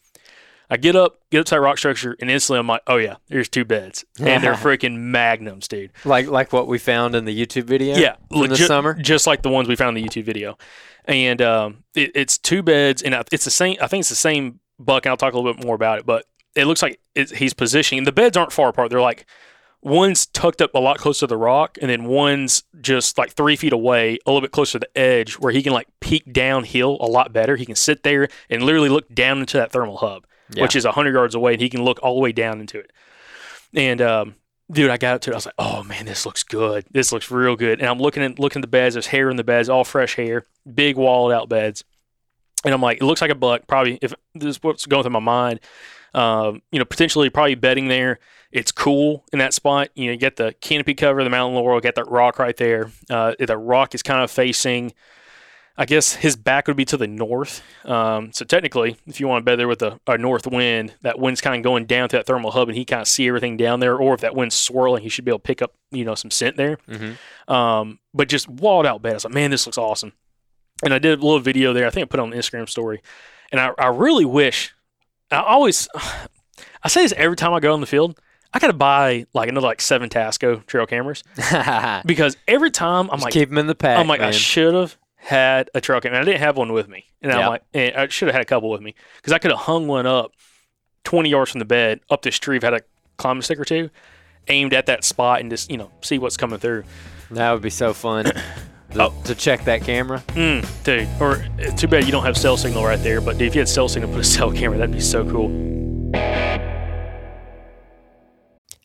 I get up, get up to that rock structure, and instantly I'm like, oh yeah, there's two beds, and they're freaking magnums, dude. Like like what we found in the YouTube video. Yeah, from the legit- summer. just like the ones we found in the YouTube video. And um, it, it's two beds, and it's the same. I think it's the same buck, and I'll talk a little bit more about it. But it looks like he's positioning. The beds aren't far apart; they're like one's tucked up a lot closer to the rock, and then one's just like three feet away, a little bit closer to the edge, where he can like peek downhill a lot better. He can sit there and literally look down into that thermal hub, Yeah. which is hundred yards away, and he can look all the way down into it. And um, dude, I got up to it. I was like, oh man, this looks good. This looks real good. And I'm looking at looking at the beds. There's hair in the beds, all fresh hair, big walled out beds. And I'm like, it looks like a buck. Probably if this is what's going through my mind. Um, you know, potentially probably bedding there. It's cool in that spot. You know, you get the canopy cover, the mountain laurel, get that rock right there. Uh, the rock is kind of facing. I guess his back would be to the north. Um, so technically, if you want to bed there with a, a north wind, that wind's kind of going down to that thermal hub, and he kind of see everything down there. Or if that wind's swirling, he should be able to pick up you know some scent there. Mhm. Um, but just walled out bed. I was like, man, this looks awesome. And I did a little video there. I think I put it on the Instagram story. And I, I really wish. I always, I say this every time I go on the field. I got to buy like another like seven Tasco trail cameras because every time I'm Just like, keep them in the pack. I'm like, I should have had a trail camera. And I didn't have one with me, and I'm like, and I should have had a couple with me because I could have hung one up 20 yards from the bed up this tree. If I had a climbing stick or two, aimed at that spot and just you know see what's coming through. that would be so fun. to, Oh. to check that camera. Mm, dude, or too bad you don't have cell signal right there. But dude, if you had cell signal, put a cell camera. That'd be so cool.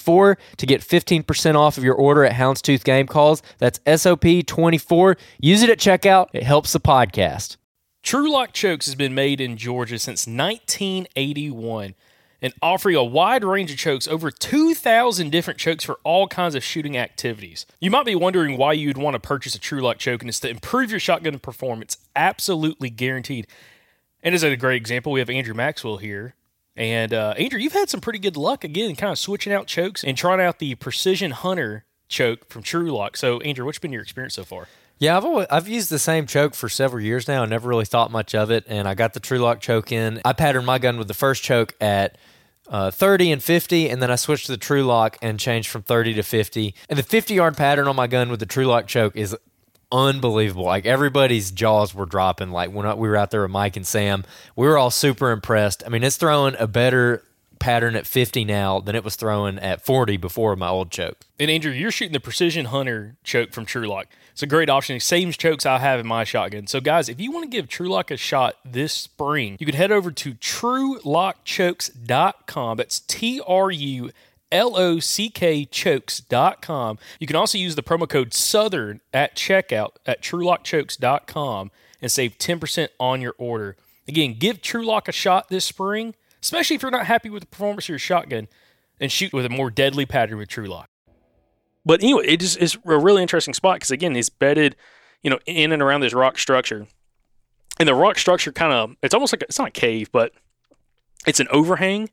SOP24 to get 15% off of your order at Houndstooth Game Calls. That's SOP24. Use it at checkout. It helps the podcast. Trulock Chokes has been made in Georgia since 1981 and offering a wide range of chokes, over 2,000 different chokes for all kinds of shooting activities. You might be wondering why you'd want to purchase a Trulock choke, and it's to improve your shotgun performance, absolutely guaranteed. And as a great example, we have Andrew Maxwell here. And uh, Andrew, you've had some pretty good luck again, kind of switching out chokes and trying out the Precision Hunter choke from Trulock. So, Andrew, what's been your experience so far? Yeah, I've always, I've used the same choke for several years now. I never really thought much of it, and I got the Trulock choke in. I patterned my gun with the first choke at uh, 30 and 50, and then I switched to the Trulock and changed from 30 to 50. And the 50 yard pattern on my gun with the Trulock choke is unbelievable. Like everybody's jaws were dropping. Like when we were out there with Mike and Sam, we were all super impressed. I mean, it's throwing a better pattern at 50 now than it was throwing at 40 before my old choke. And Andrew, you're shooting the Precision Hunter choke from Trulock. It's a great option. Same chokes I have in my shotgun. So, guys, if you want to give Trulock a shot this spring, you can head over to trulockchokes.com. That's T R U L O C K chokes.com. You can also use the promo code Southern at checkout at trulockchokes.com and save 10% on your order. Again, give Trulock a shot this spring, especially if you're not happy with the performance of your shotgun, and shoot with a more deadly pattern with Trulock. But anyway, it just is a really interesting spot because again, it's bedded, you know, in and around this rock structure, and the rock structure kind of it's almost like a, it's not a cave, but it's an overhang,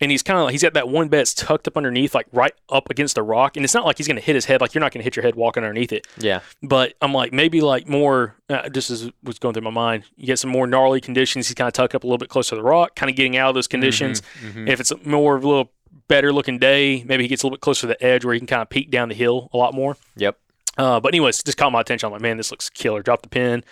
and he's kind of like he's got that one bed that's tucked up underneath, like right up against the rock, and it's not like he's going to hit his head, like you're not going to hit your head walking underneath it. Yeah. But I'm like maybe like more. Uh, just as was going through my mind, you get some more gnarly conditions. He's kind of tucked up a little bit closer to the rock, kind of getting out of those conditions. If it's a more of a little better looking day, maybe he gets a little bit closer to the edge where he can kind of peek down the hill a lot more. Yep. Uh, but anyways, just caught my attention. I'm like, man, this looks killer. Dropped the pin,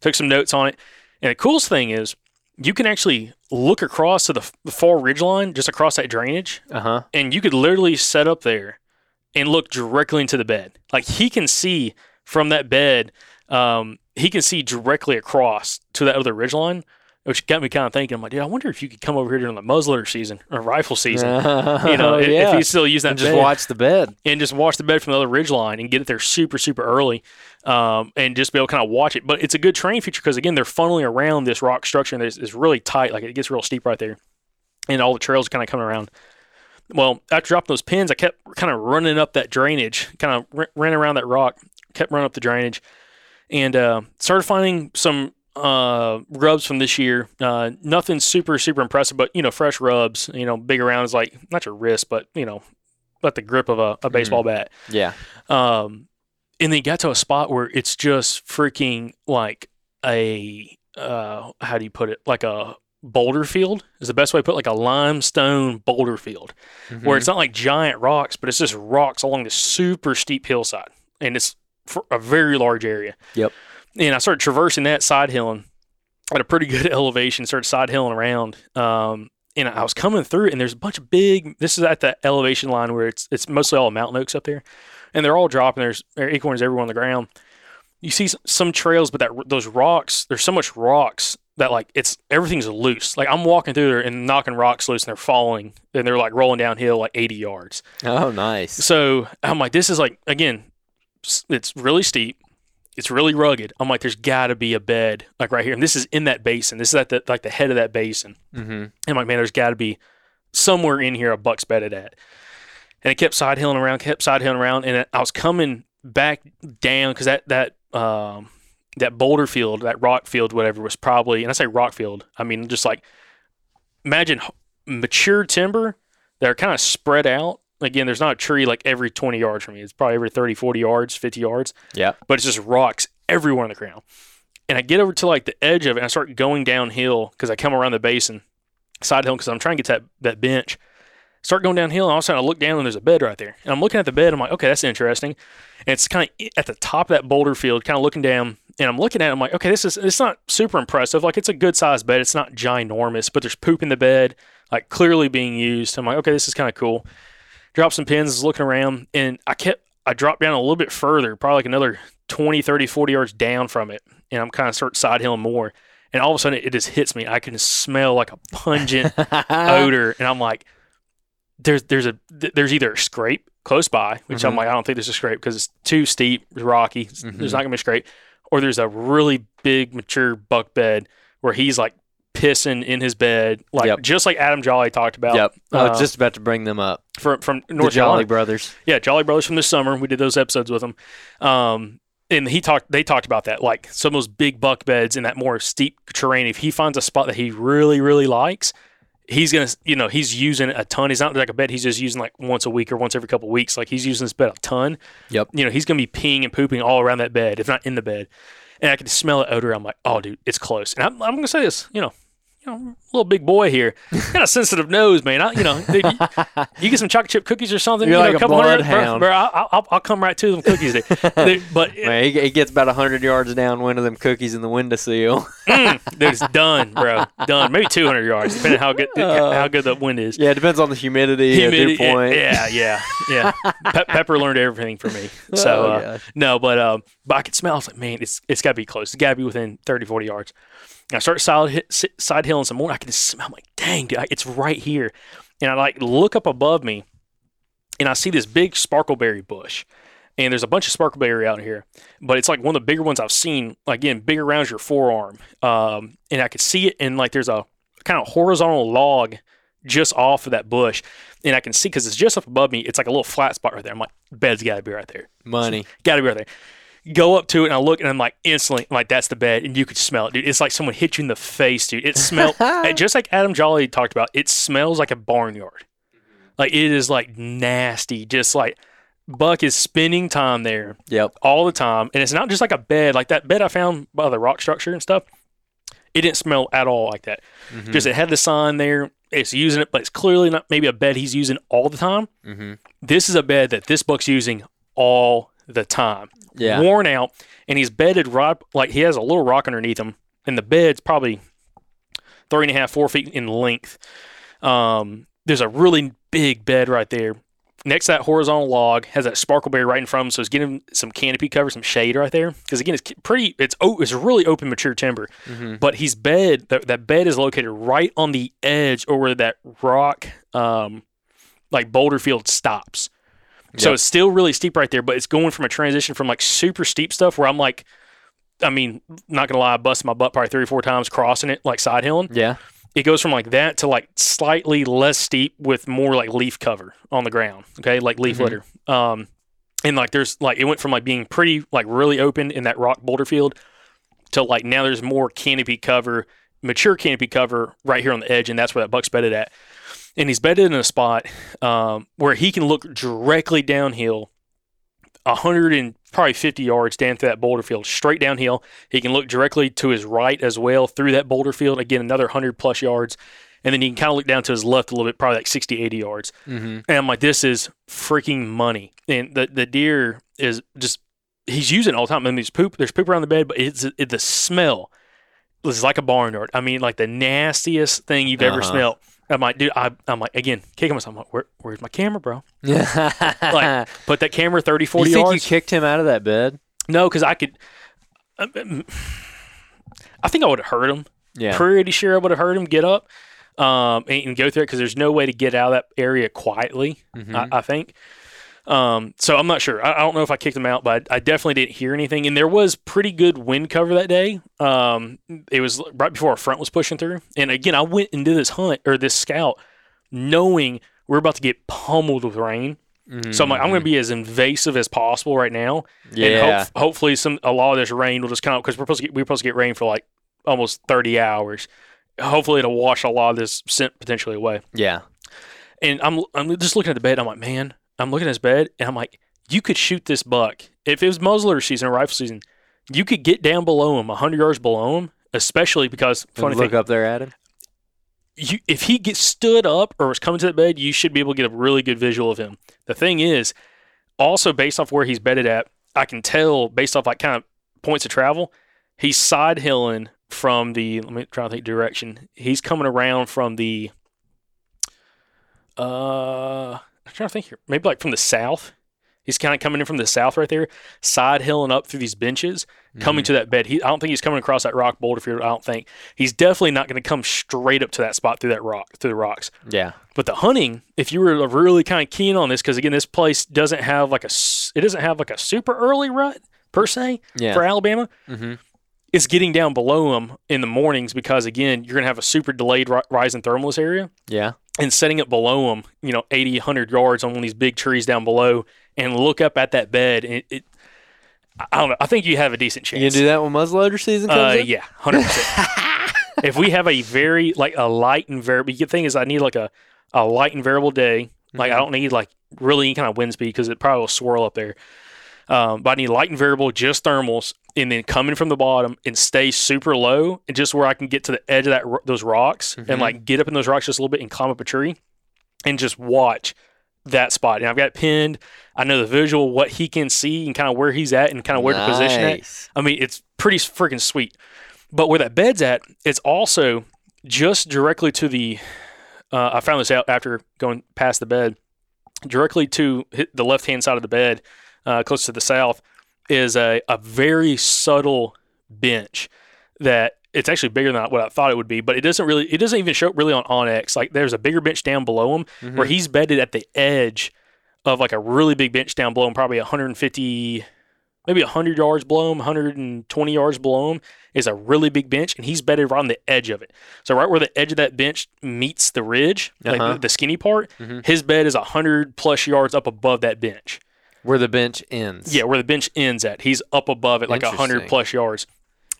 took some notes on it. And the coolest thing is you can actually look across to the, the far ridge line, just across that drainage, Uh huh. and you could literally set up there and look directly into the bed. Like he can see from that bed, um, he can see directly across to that other ridge line, which got me kind of thinking. I'm like, dude, I wonder if you could come over here during the muzzleloader season or rifle season. You know, if, if he's still use that and just bed watch the bed. and just watch the bed from the other ridge line and get it there super, super early um, and just be able to kind of watch it. But it's a good terrain feature because, again, they're funneling around this rock structure and it's, it's really tight. Like it gets real steep right there. And all the trails kind of coming around. Well, after dropping those pins, I kept kind of running up that drainage, kind of r- ran around that rock, kept running up the drainage, and uh, started finding some uh, rubs from this year. Uh, nothing super, super impressive, but, you know, fresh rubs, you know, big around is like, not your wrist, but, you know, like the grip of a, a baseball bat. Yeah. Um, and then you got to a spot where it's just freaking like a uh, how do you put it? Like a boulder field is the best way to put it, like a limestone boulder field, where it's not like giant rocks, but it's just rocks along this super steep hillside, and it's for a very large area. Yep. And I started traversing that side hilling at a pretty good elevation. Started side hilling around. Um, and I was coming through, and there's a bunch of big. This is at the elevation line where it's it's mostly all mountain oaks up there, and they're all dropping. There's there acorns everywhere on the ground. You see some trails, but that those rocks, there's so much rocks that like it's everything's loose. Like I'm walking through there and knocking rocks loose, and they're falling, and they're like rolling downhill like 80 yards. Oh, nice. So I'm like, this is like again, it's really steep. It's really rugged. I'm like, there's got to be a bed like right here, and this is in that basin. This is at the like the head of that basin. Mm-hmm. I'm like, man, there's got to be somewhere in here a buck's bedded at. And it kept side hilling around, kept side hilling around, and I was coming back down because that that um, that boulder field, that rock field, whatever, was probably, and I say rock field, I mean just like imagine mature timber that are kind of spread out. Again, there's not a tree like every 20 yards from me. It's probably every 30, 40 yards, 50 yards Yeah. but it's just rocks everywhere on the ground. And I get over to like the edge of it and I start going downhill because I come around the basin, side hill, because I'm trying to get to that, that bench. Start going downhill and all of a sudden I look down and there's a bed right there. And I'm looking at the bed. I'm like, okay, that's interesting. And it's kind of at the top of that boulder field, kind of looking down. And I'm looking at it. I'm like, okay, this is, it's not super impressive. Like it's a good sized bed. It's not ginormous, but there's poop in the bed, like clearly being used. I'm like, okay, this is kind of cool. Drop some pins, looking around, and I kept, I dropped down a little bit further, probably like another 20, 30, 40 yards down from it. And I'm kind of start side hilling more. And all of a sudden it just hits me. I can smell like a pungent odor. And I'm like, there's, there's a, there's either a scrape close by, which I'm Mhm. like, I don't think there's a scrape because it's too steep, it's rocky. Mhm. There's not gonna be a scrape. Or there's a really big mature buck bed where he's like pissing in his bed, like Yep. just like Adam Jolly talked about. Yep. I uh, was just about to bring them up. from from The North Jolly Carolina. Brothers. Yeah, Jolly Brothers from this summer. We did those episodes with them. Um, and he talked. They talked about that, like some of those big buck beds in that more steep terrain. If he finds a spot that he really, really likes, he's gonna, you know, he's using it a ton. He's not like a bed he's just using like once a week or once every couple of weeks. Like he's using this bed a ton. Yep. You know, he's gonna be peeing and pooping all around that bed, if not in the bed. And I can smell the odor. I'm like, oh, dude, it's close. And I'm, I'm gonna say this, you know. You know, little big boy here, got a sensitive nose, man. I, you know, dude, you, you get some chocolate chip cookies or something. You're you know, like a couple hundred, bro, bloodhound. bro, I'll, I'll, I'll come right to them cookies. Dude. But Man, he, he gets about 100 yards down one of them cookies in the windowsill. mm, dude, it's done, bro. Done. Maybe 200 yards, depending how good how good the wind is. yeah, it depends on the humidity, Humidity- at dew point. Yeah, yeah, yeah. Pe- Pepper learned everything from me. So Oh, uh, no, but um, but I could smell. I was like, man, it's it's got to be close. It's got to be within 30, 40 yards. And I start side side hilling some more. I can just smell. I'm like, dang, dude, it's right here. And I like look up above me, and I see this big sparkleberry bush. and there's a bunch of sparkleberry out here, but it's like one of the bigger ones I've seen. Again, big around your forearm, um, and I could see it, and like there's a kind of horizontal log just off of that bush, and I can see because it's just up above me. It's like a little flat spot right there. I'm like, bed's got to be right there. Money. Got to be right there. Go up to it and I look and I'm like instantly I'm like that's the bed and you could smell it, dude. It's like someone hit you in the face, dude. It smelled just like Adam Jolly talked about. It smells like a barnyard. Like it is like nasty. Just like Buck is spending time there Yep. all the time, and it's not just like a bed. Like that bed I found by the rock structure and stuff. It didn't smell at all like that. Mm-hmm. Just it had the sign there. It's using it, but it's clearly not maybe a bed he's using all the time. Mhm. This is a bed that this buck's using all the time. Yeah. Worn out, and he's bedded right like he has a little rock underneath him, and the bed's probably three and a half, four feet in length. Um, there's a really big bed right there. Next to that horizontal log has that sparkleberry right in front of him, so it's getting some canopy cover, some shade right there. Because again, it's pretty, it's o- it's really open, mature timber. But he's bed that that bed is located right on the edge or where that rock, um, like boulder field stops. So it's still really steep right there, but it's going from a transition from like super steep stuff where I'm like, I mean, not gonna lie, I busted my butt probably three or four times crossing it, like side hilling Yeah. it goes from like that to like slightly less steep with more like leaf cover on the ground. Okay, like leaf litter. Um, and like there's like it went from like being pretty like really open in that rock boulder field to like now there's more canopy cover, mature canopy cover right here on the edge, and that's where that buck's bedded at. And he's bedded in a spot um, where he can look directly downhill, a hundred and probably fifty yards down through that boulder field, straight downhill. He can look directly to his right as well through that boulder field. Again, another 100 plus yards. And then he can kind of look down to his left a little bit, probably like 60, 80 yards. Mm-hmm. And I'm like, this is freaking money. And the, the deer is just, he's using it all the time. I mean, there's poop, there's poop around the bed, but it's it, the smell is like a barnyard. I mean, like the nastiest thing you've ever Uh-huh. smelled. I'm like, dude, I, I'm like, again, kicking myself. I'm like, Where, where's my camera, bro? like, Like, put that camera 30, 40 you think yards. you kicked him out of that bed? no, because I could, um, I think I would have hurt him. Yeah. pretty sure I would have heard him get up um, and, and go through it because there's no way to get out of that area quietly. Mhm. I, I think. Um, so I'm not sure. I, I don't know if I kicked them out, but I, I definitely didn't hear anything. And there was pretty good wind cover that day. Um, it was right before our front was pushing through. And again, I went into this hunt or this scout knowing we're about to get pummeled with rain. So I'm like, I'm going to be as invasive as possible right now. And Yeah. hope, hopefully, some a lot of this rain will just come because we're supposed to get, we're supposed to get rain for like almost 30 hours. Hopefully, it'll wash a lot of this scent potentially away. yeah. And I'm I'm just looking at the bed. I'm like, man, I'm looking at his bed, and I'm like, you could shoot this buck if it was muzzleloader season or rifle season. You could get down below him, 100 yards below him, especially because funny look thing, up there at him. you, if he gets stood up or was coming to that bed, you should be able to get a really good visual of him. The thing is, also based off where he's bedded at, I can tell based off like kind of points of travel, he's side hilling from the. Let me try to think direction. He's coming around from the. Uh, I'm trying to think here. Maybe like from the south. He's kind of coming in from the south right there, side hilling up through these benches, coming to that bed. He, I don't think he's coming across that rock boulder field. I don't think he's definitely not going to come straight up to that spot through that rock, through the rocks. Yeah. But the hunting, if you were really kind of keen on this, because again, this place doesn't have like a, it doesn't have like a super early rut per se Yeah. for Alabama. Mhm. It's getting down below them in the mornings because again, you're going to have a super delayed ri- rise in thermal this area Yeah. and setting it below them, you know, 80, 100 yards on one of these big trees down below and look up at that bed. And it, it I- don't know. I think you have a decent chance. You do that when muzzleloader season Uh, comes in? yeah, hundred percent. If we have a very like a light and variable, the thing is, I need like a, a light and variable day. Like Mm-hmm. I don't need like really any kind of wind speed because it probably will swirl up there. Um, but I need light and variable, just thermals, and then coming from the bottom and stay super low, and just where I can get to the edge of that those rocks Mm-hmm. and like get up in those rocks just a little bit and climb up a tree, and just watch that spot. And I've got it pinned. I know the visual, what he can see, and kind of where he's at, and kind of where to position it. I mean, it's pretty freaking sweet. But where that bed's at, it's also just directly to the. Uh, I found this out after going past the bed. Directly to hit the left hand side of the bed, uh, close to the south, is a, a very subtle bench that it's actually bigger than what I thought it would be. But it doesn't really, it doesn't even show up really on onX. Like there's a bigger bench down below him where he's bedded at the edge of like a really big bench down below him, probably 150, maybe 100 yards below him, 120 yards below him is a really big bench, and he's bedded right on the edge of it. So right where the edge of that bench meets the ridge, like Uh-huh. the, the skinny part, Mhm. his bed is 100 plus yards up above that bench. Where the bench ends. Yeah, where the bench ends at, he's up above it like 100 plus yards,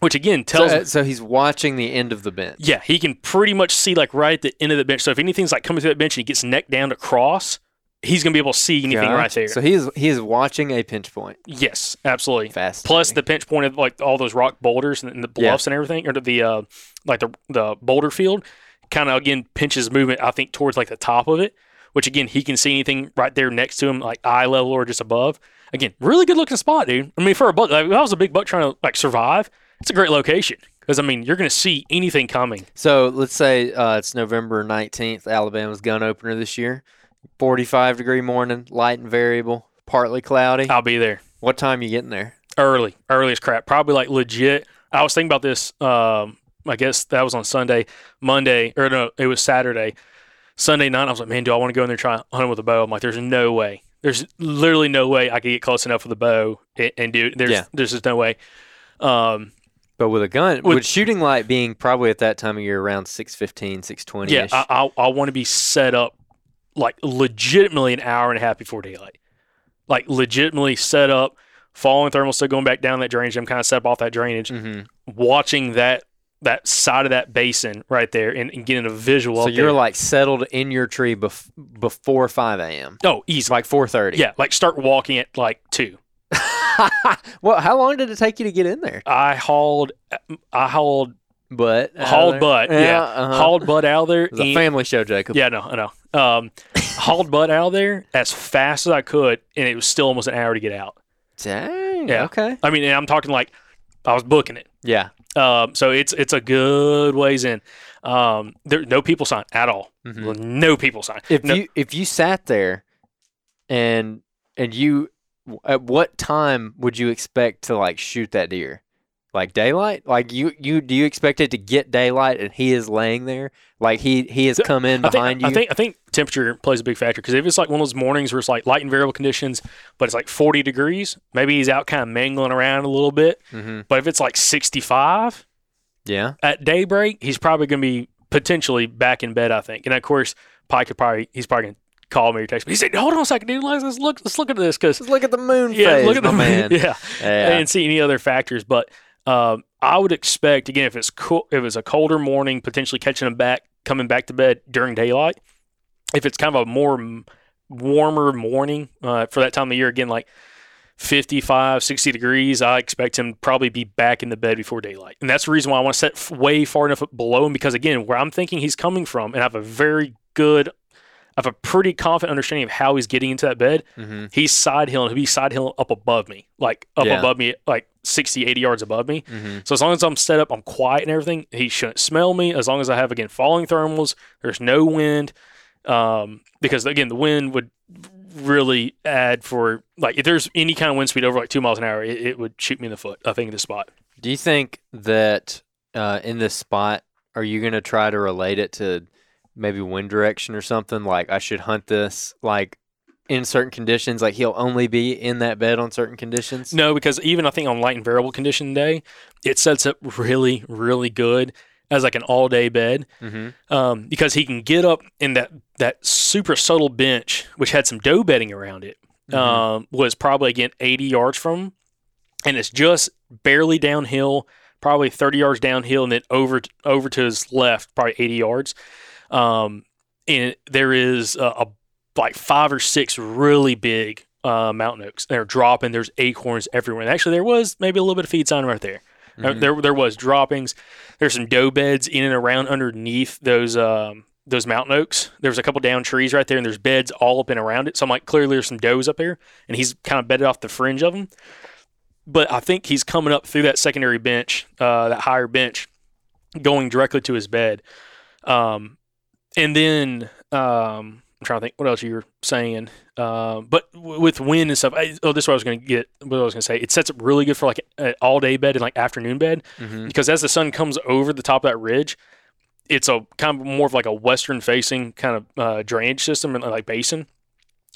which again tells uh, so he's watching the end of the bench. Yeah, he can pretty much see like right at the end of the bench. So if anything's like coming through that bench and he gets neck down to cross, he's gonna be able to see anything right Gotcha. there. So he's he is watching a pinch point. yes, absolutely. Fascinating. Plus the pinch point of like all those rock boulders and, the Yeah. bluffs and everything, or the uh, like the the boulder field, kind of again pinches movement. I think towards like the top of it, which again he can see anything right there next to him, like eye level or just above. Again, really good looking spot, dude. I mean, for a buck, like, if I was a big buck trying to like survive, it's a great location because I mean you're gonna see anything coming. So let's say uh, it's November nineteenth, Alabama's gun opener this year. Forty-five degree morning, light and variable, partly cloudy. I'll be there. What time you getting there? early, early as crap. Probably like legit. I was thinking about this. Um, I guess that was on Sunday, Monday, or no, it was Saturday. Sunday night, I was like, man, do I want to go in there and try hunting with a bow? I'm like, there's no way. There's literally no way I could get close enough with a bow and, and do it. There's, Yeah. there's just no way. Um, But with a gun, With- with, shooting light being probably at that time of year around 615, 620 yeah, I, I, I want to be set up like legitimately an hour and a half before daylight. Like legitimately set up, following thermal, still going back down that drainage. I'm kind of set up off that drainage. hmm watching that that side of that basin right there and, and getting a visual. So you're there. like settled in your tree bef- before 5 a.m. oh, It's easy. like 4:30. Yeah, like start walking at like two. well, how long did it take you to get in there? I hauled, I hauled, But hauled butt. Yeah, uh-huh. hauled butt out of there. It was a family show, Jacob. yeah, no, I know. Um, hauled butt out of there as fast as I could, and it was still almost an hour to get out. Dang. Yeah. Okay. I mean, and I'm talking like I was booking it. Yeah. Um, so it's it's a good ways in. Um, there no people sign at all. Mhm. No people sign. If no, you if you sat there, and and you, at what time would you expect to like shoot that deer? Like daylight? Like you you do you expect it to get daylight and he is laying there? Like he he has come in I think, behind you. I think I think temperature plays a big factor because if it's like one of those mornings where it's like light and variable conditions, but it's like 40 degrees, maybe he's out kind of mangling around a little bit. hmm But if it's like 65 Yeah. at daybreak, he's probably going to be potentially back in bed. I think, and of course, Pike could probably he's probably going to call me or text me. He said, "Hold on a second, dude. Let's let's look let's look at this because Just look at the moon yeah, phase, look at the man. yeah, Yeah. and see any other factors. But um, I would expect again if it's cool, if it's a colder morning, potentially catching him back, coming back to bed during daylight. If it's kind of a more warmer morning uh, for that time of year, again like 55, 60 degrees, I expect him to probably be back in the bed before daylight. And that's the reason why I want to set f- way far enough below him because again, where I'm thinking he's coming from, and I have a very good. I have a pretty confident understanding of how he's getting into that bed hmm he's side hilling. He'll be side hilling up above me, like up Yeah. above me, like 60, 80 yards above me. hmm So as long as I'm set up, I'm quiet and everything, he shouldn't smell me. As long as I have, again, falling thermals, there's no wind. Um, because, again, the wind would really add for, like, if there's any kind of wind speed over like two miles an hour, it, it would shoot me in the foot, I think, in the spot. Do you think that uh, in this spot, are you going to try to relate it to maybe wind direction or something? Like I should hunt this like in certain conditions. Like he'll only be in that bed on certain conditions. No, because even I think on light and variable condition day, it sets up really, really good as like an all day bed. Mm-hmm. um, because he can get up in that that super subtle bench, which had some doe bedding around it, Mhm. um, was probably again 80 yards from, him. and it's just barely downhill, probably 30 yards downhill, and then over over to his left, probably 80 yards. Um, and there is a, a like five or six really big uh, mountain oaks. They're dropping. There's acorns everywhere. And actually, there was maybe a little bit of feed sign right there. There- Mhm. There, there was droppings. There's some doe beds in and around underneath those um, those mountain oaks. There's a couple down trees right there, and there's beds all up and around it. So I'm like, clearly there's some does up here, and he's kind of bedded off the fringe of them. But I think he's coming up through that secondary bench, uh, that higher bench, going directly to his bed. Um, and then um, I'm trying to think what else you were saying. Um, but w- with wind and stuff, I, oh, this is what I was going to get. What I was going to say, it sets up really good for like an all day bed and like afternoon bed Mhm. because as the sun comes over the top of that ridge, it's a kind of more of like a western facing kind of uh, drainage system and like basin.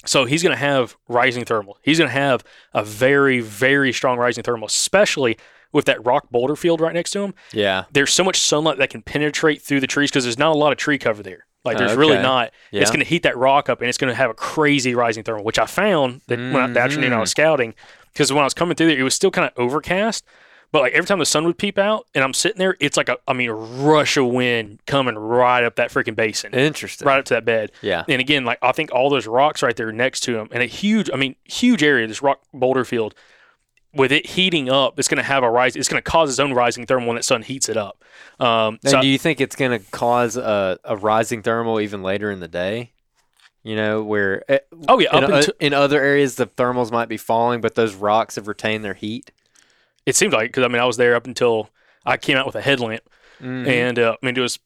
So he's going to have rising thermal. He's going to have a very, very strong rising thermal, especially with that rock boulder field right next to him. Yeah. There's so much sunlight that can penetrate through the trees because there's not a lot of tree cover there. Like there's oh, really not. Yeah. It's going to heat that rock up and it's going to have a crazy rising thermal, which I found that when I, the afternoon I was mm. scouting because when I was coming through there, it was still kind of overcast. But like every time the sun would peep out and I'm sitting there, it's like a, I mean, a rush of wind coming right up that freaking basin, Interesting. right up to that bed. Yeah. And again, like I think all those rocks right there next to him, and a huge, I mean, huge area, this rock boulder field, with it heating up, it's going to have a rise. It's going to cause its own rising thermal when that sun heats it up. Um, And so do you think it's going to cause a, a rising thermal even later in the day? You know, where eh, oh yeah, in, up o- until in other areas the thermals might be falling, but those rocks have retained their heat. it seemed like because I mean I was there up until I came out with a headlamp, Mhm. and uh, I mean it was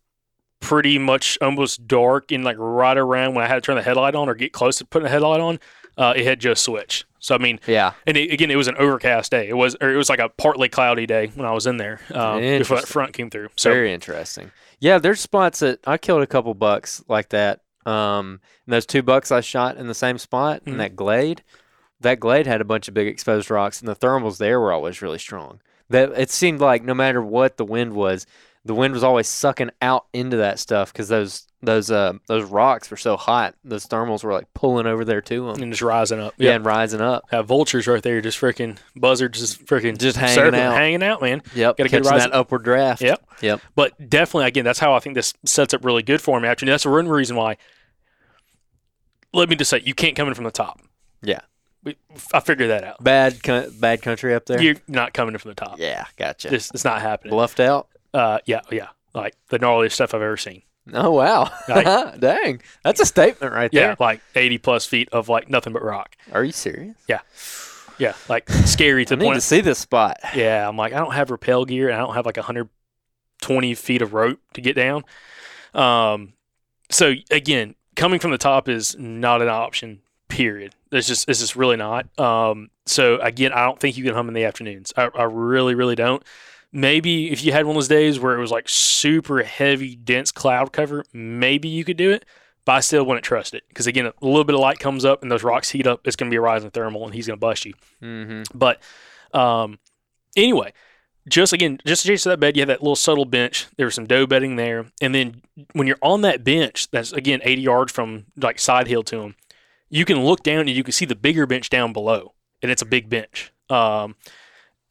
pretty much almost dark and like right around when I had to turn the headlight on or get close to putting the headlight on, uh, it had just switched. So I mean, yeah. and it, again, it was an overcast day. It was, or it was like a partly cloudy day when I was in there um, before that front came through. So Very interesting. Yeah, there's spots that I killed a couple bucks like that. Um, and those two bucks I shot in the same spot in Mhm. that glade, that glade had a bunch of big exposed rocks, and the thermals there were always really strong. That it seemed like no matter what the wind was, the wind was always sucking out into that stuff because those those uh those rocks were so hot. Those thermals were like pulling over there to them. and just rising up. Yeah, Yeah, and rising up. have vultures right there, just freaking buzzards, just freaking Just hanging circling, out. hanging out, man. Yep, Gotta get that upward draft. Yep. Yep. But definitely, again, that's how I think this sets up really good for me. Actually, that's one reason why. Let me just say, you can't come in from the top. Yeah. We, I figured that out. Bad, bad country up there. You're not coming in from the top. yeah, gotcha. It's, it's not happening. Bluffed out. Uh, yeah, yeah, like the gnarliest stuff I've ever seen. Oh wow! Like- Dang, that's a statement right Yeah, there. like 80 plus feet of like nothing but rock. Are you serious? Yeah, yeah, like scary to I the need point. to see this spot. Yeah, I'm like, I don't have rappel gear and I don't have like 120 feet of rope to get down. Um, so again, coming from the top is not an option. Period. It's just it's just really not. Um, so again, I don't think you can hum in the afternoons. I, I really, really don't. Maybe if you had one of those days where it was like super heavy, dense cloud cover, maybe you could do it. But I still wouldn't trust it because again, a little bit of light comes up and those rocks heat up. It's going to be a rising thermal and he's going to bust you. Mm-hmm. But um, anyway, just again, just adjacent to that bed, you have that little subtle bench. There was some doe bedding there, and then when you're on that bench, that's again 80 yards from like side hill to him. you can look down and you can see the bigger bench down below, and it's a big bench. Um,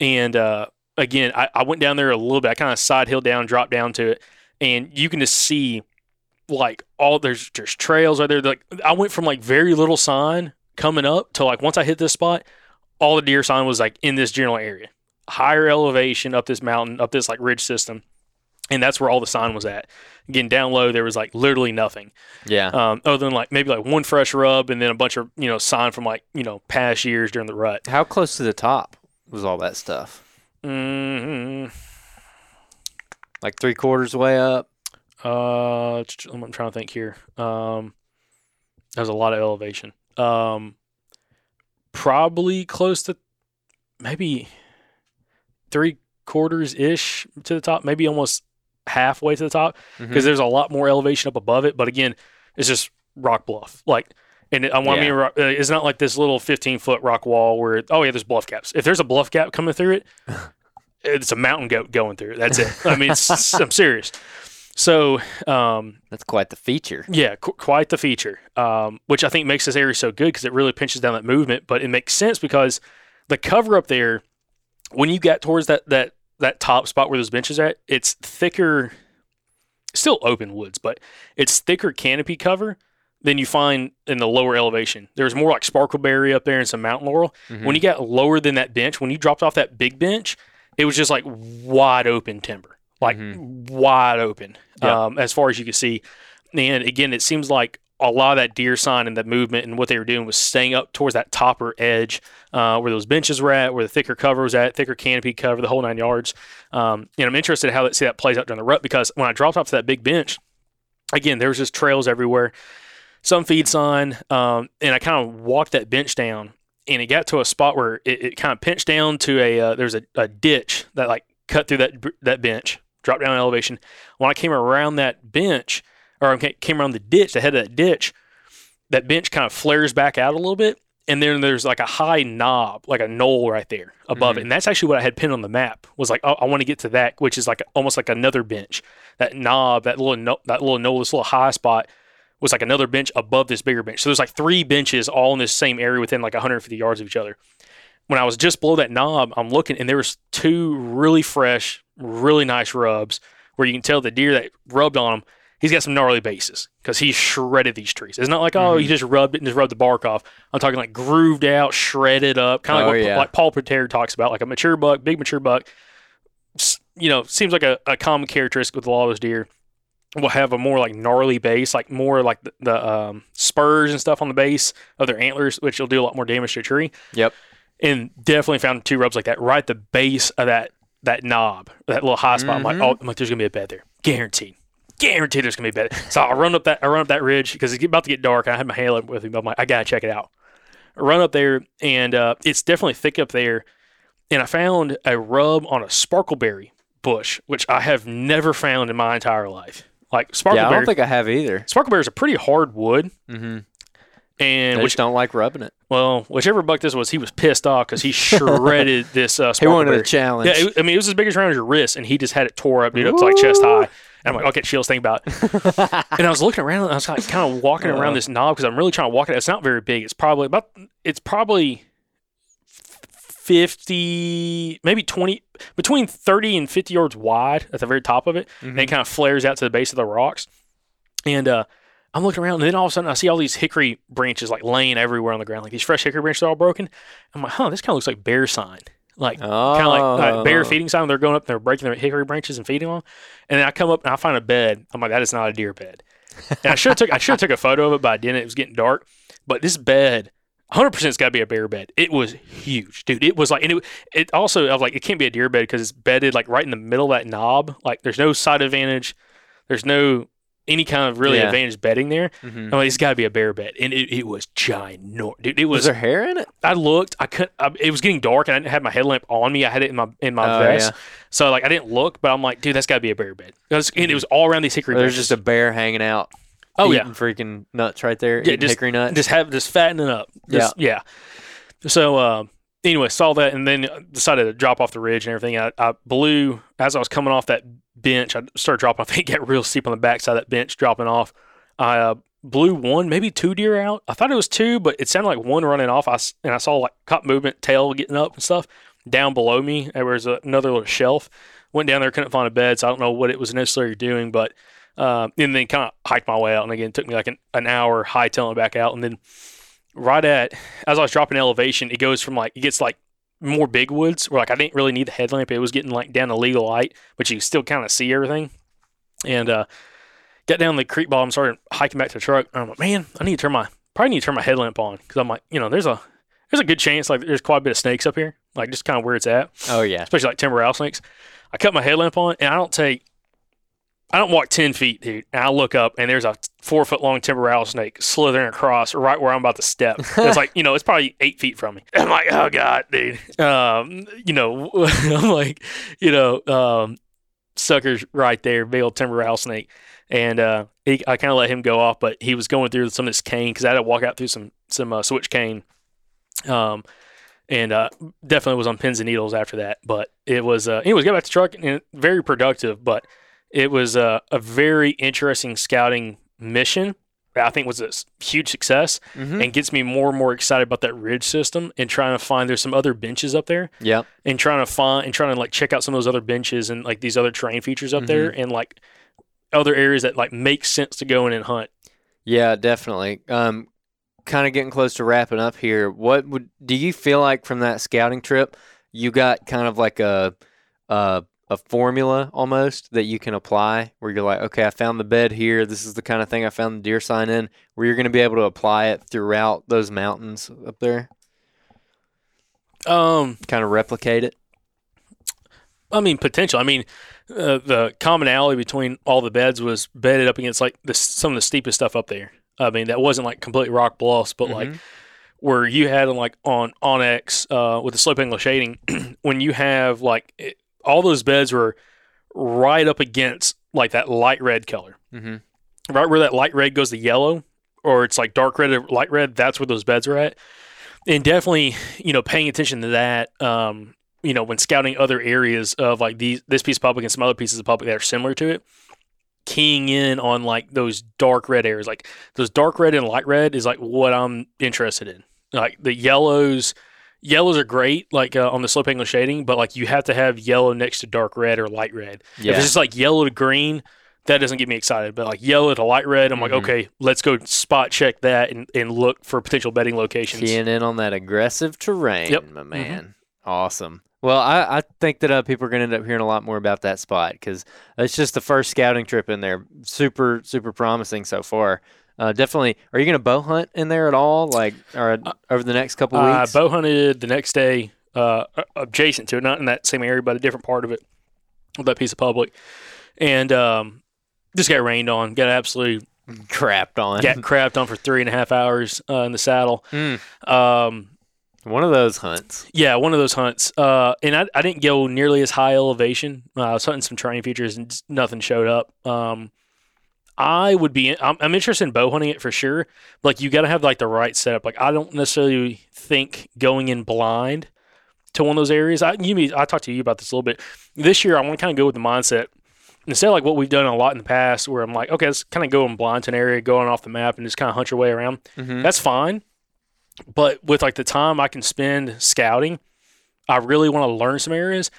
and uh, again, I, I went down there a little bit. I kind of side hill down, dropped down to it, and you can just see like all there's there's trails right there. Like I went from like very little sign coming up to like once I hit this spot, all the deer sign was like in this general area, higher elevation up this mountain, up this like ridge system, and that's where all the sign was at. Again, down low there was like literally nothing, Yeah. um, other than like maybe like one fresh rub and then a bunch of you know sign from like you know past years during the rut. How close to the top was all that stuff? Hmm Like three quarters way up. Uh, I'm trying to think here. Um, there's a lot of elevation. Um, probably close to maybe three quarters ish to the top, maybe almost halfway to the top because Mhm. there's a lot more elevation up above it. But again, it's just rock bluff. Like, and it, I want Yeah. me. uh, It's not like this little 15 foot rock wall where oh yeah, there's bluff gaps. If there's a bluff gap coming through it, it's a mountain goat going through it. That's it. I mean, it's, I'm serious. So, um, That's quite the feature. yeah, qu- quite the feature, um, which I think makes this area so good because it really pinches down that movement. But it makes sense because the cover up there, when you get towards that that that top spot where those benches are at, it's thicker, still open woods, but it's thicker canopy cover than you find in the lower elevation. There's more like sparkleberry up there and some mountain laurel. When you got lower than that bench, when you dropped off that big bench, it was just like wide open timber, like wide open Yeah. um, as far as you could see. And again, it seems like a lot of that deer sign and that movement and what they were doing was staying up towards that topper edge uh, where those benches were at, where the thicker cover was at, thicker canopy cover, the whole nine yards. Um, and I'm interested in how that see that plays out during the rut because when I dropped off to that big bench, again, there was just trails everywhere, some feed sign, um, and I kind of walked that bench down, and it got to a spot where it, it kind of pinched down to a uh, there's a, a ditch that like cut through that that bench, dropped down in elevation. When I came around that bench, or I came around the ditch, the head of that ditch, that bench kind of flares back out a little bit, and then there's like a high knob, like a knoll right there above it, and that's actually what I had pinned on the map. Was like, oh, I want to get to that, which is like almost like another bench. That knob, that little no, that little knoll, this little high spot was like another bench above this bigger bench. So there's like three benches all in this same area within like 150 yards of each other. When I was just below that knob, I'm looking and there was two really fresh, really nice rubs where you can tell the deer that rubbed on them, he's got some gnarly bases because he shredded these trees. It's not like, oh, he mm-hmm. just rubbed it and just rubbed the bark off. I'm talking like grooved out, shredded up, kind of Oh, like what yeah. like Paul Pater talks about, like a mature buck, big mature buck. You know, seems like a, a common characteristic with a lot of those deer will have a more like gnarly base, like more like the, the um, spurs and stuff on the base of their antlers, which will do a lot more damage to a tree. Yep. And definitely found two rubs like that right at the base of that that knob, that little high spot. I'm like, oh, I'm like, there's gonna be a bed there, guaranteed, guaranteed. There's gonna be a bed. So I run up that, I run up that ridge because it's about to get dark. And I had my halo with me, but I'm like, I gotta check it out. I run up there, and uh, it's definitely thick up there. And I found a rub on a sparkleberry bush, which I have never found in my entire life. Like sparkleberry, Yeah, I don't think I have either. sparkleberry is a pretty hard wood, Mm-hmm. and which don't like rubbing it. well, whichever buck this was, he was pissed off because he shredded this uh, He wanted a challenge. Yeah, it, I mean, it was as big as around your wrist, and he just had it tore up, dude, up to like chest high. And I'm like, okay, chills, think about it. and I was looking around, and I was like, kind of walking around this knob because I'm really trying to walk it. It's not very big. It's probably about, it's probably 50, maybe 20, between 30 and 50 yards wide at the very top of it. And it kind of flares out to the base of the rocks. And uh, I'm looking around, and then all of a sudden I see all these hickory branches like laying everywhere on the ground, like these fresh hickory branches are all broken. I'm like, huh, this kind of looks like bear sign, like kind of like bear Oh. feeding sign. They're going up, and they're breaking their hickory branches and feeding on. And then I come up and I find a bed. I'm like, that is not a deer bed. And I should have took I should have took a photo of it, but I didn't. It was getting dark. But this bed. 100% it's got to be a bear bed. It was huge, dude. It was like, and it, it also, I was like, it can't be a deer bed because it's bedded like right in the middle of that knob. Like, there's no side advantage. There's no any kind of really Yeah. advantage bedding there. Mhm. I'm like, it's got to be a bear bed, and it, it was ginormous, dude. It Was was. there hair in it? I looked. I couldn't. I, it was getting dark, and I didn't have my headlamp on me. I had it in my in my Oh, vest, yeah. so like I didn't look. But I'm like, dude, that's got to be a bear bed. It was, and it was all around these hickory. There's branches. just a bear hanging out. Oh yeah, freaking nuts right there. Yeah, just- hickory nuts. just have just fattening up. Just, yeah. So uh, anyway, saw that and then decided to drop off the ridge and everything. I, I blew as I was coming off that bench. I started dropping. off. it got real steep on the backside of that bench, dropping off. I uh, blew one, maybe two deer out. I thought it was two, but it sounded like one running off. I and I saw like cop movement, tail getting up and stuff. Down below me, there was another little shelf. Went down there, couldn't find a bed, so I don't know what it was necessarily doing, but uh, and then kind of hiked my way out. And again, it took me like an, an hour hightailing back out. And then right at, as I was dropping elevation, it goes from like, it gets like more big woods where like I didn't really need the headlamp. It was getting like down to legal light, but you still kind of see everything. And uh, got down the creek bottom, started hiking back to the truck. And I'm like, man, I need to turn my, probably need to turn my headlamp on because I'm like, you know, there's a, there's a good chance like there's quite a bit of snakes up here, like just kind of where it's at oh yeah. especially like timber rattlesnakes. I cut my headlamp on, and I don't take, I don't walk ten feet, dude. And I look up, and there's a four foot long timber rattlesnake slithering across right where I'm about to step. it's like you know, it's probably eight feet from me. I'm like, oh god, dude. Um, you know, I'm like, you know, um, suckers right there, big old timber rattlesnake. And uh, he, I kind of let him go off, but he was going through some of this cane because I had to walk out through some some uh, switch cane. Um, and uh, definitely was on pins and needles after that. But it was, uh, anyways, got back to the truck and very productive. But it was uh, a very interesting scouting mission. I think was a huge success Mhm. and gets me more and more excited about that ridge system and trying to find there's some other benches up there Yep. and trying to find and trying to like check out some of those other benches and like these other terrain features up there and like other areas that like make sense to go in and hunt. Yeah, definitely. Um, kind of getting close to wrapping up here. What would do you feel like from that scouting trip? You got kind of like a a a formula almost that you can apply where you're like, okay, I found the bed here. This is the kind of thing I found the deer sign in. Where you're going to be able to apply it throughout those mountains up there, Um, kind of replicate it. I mean, potential. I mean, uh, the commonality between all the beds was bedded up against like the, some of the steepest stuff up there. I mean, that wasn't like complete rock bluffs, but like where you had them like on onX uh, with the slope angle shading, when you have like it, all those beds were right up against like that light red color, Mm-hmm. right where that light red goes to yellow. or it's like dark red or light red, that's where those beds are at. And definitely, you know, paying attention to that. Um, you know, when scouting other areas of like these this piece of public and some other pieces of public that are similar to it, keying in on like those dark red areas, like those dark red and light red is like what I'm interested in. Like the yellows, yellows are great, like uh, on the slope angle shading, but like you have to have yellow next to dark red or light red. If it's just like yellow to green, that doesn't get me excited. But like yellow to light red, I'm Mhm. like, okay, let's go spot check that and, and look for potential bedding locations. Keying in on that aggressive terrain, Yep. my man. Awesome. Well, I, I think that uh, people are going to end up hearing a lot more about that spot because it's just the first scouting trip in there. Super, super promising so far. Uh, definitely. Are you going to bow hunt in there at all, like, or over the next couple I weeks? I bow hunted the next day, uh, adjacent to it, not in that same area, but a different part of it, that piece of public, and um, just got rained on. Got absolutely Crapped on. got crapped on for three and a half hours uh, in the saddle. Mm. Um, One of those hunts. yeah, one of those hunts. Uh, and I, I didn't go nearly as high elevation. Uh, I was hunting some terrain features and nothing showed up. Um, I would be. I'm, I'm interested in bow hunting it for sure. Like you got to have like the right setup. Like I don't necessarily think going in blind to one of those areas. I you mean I talked to you about this a little bit. This year I want to kind of go with the mindset instead of like what we've done a lot in the past, where I'm like, okay, let's kind of go in blind to an area, going off the map, and just kind of hunt your way around. Mhm. That's fine. But with like the time I can spend scouting, I really want to learn some areas.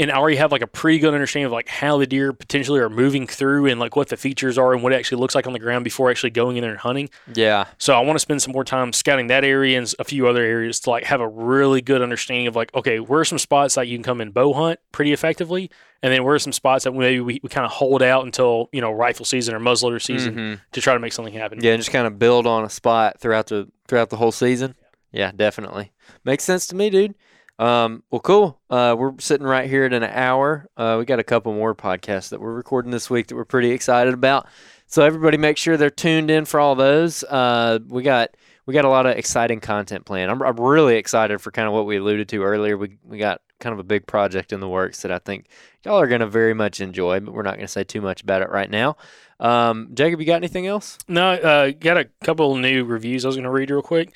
And I already have like a pretty good understanding of like how the deer potentially are moving through and like what the features are and what it actually looks like on the ground before actually going in there and hunting. Yeah. So I want to spend some more time scouting that area and a few other areas to like have a really good understanding of like, okay, where are some spots that you can come and bow hunt pretty effectively? And then where are some spots that maybe we, we kind of hold out until, you know, rifle season or muzzleloader season Mhm. to try to make something happen. Yeah, and just kind of build on a spot throughout the throughout the whole season. Yeah, definitely makes sense to me, dude. Um, well, cool. Uh, we're sitting right here at an hour. Uh, we got a couple more podcasts that we're recording this week that we're pretty excited about. So everybody, make sure they're tuned in for all those. Uh, we got we got a lot of exciting content planned. I'm, I'm really excited for kind of what we alluded to earlier. We we got kind of a big project in the works that I think y'all are going to very much enjoy, but we're not going to say too much about it right now. Um, Jacob, you got anything else? No, uh, got a couple new reviews I was going to read real quick.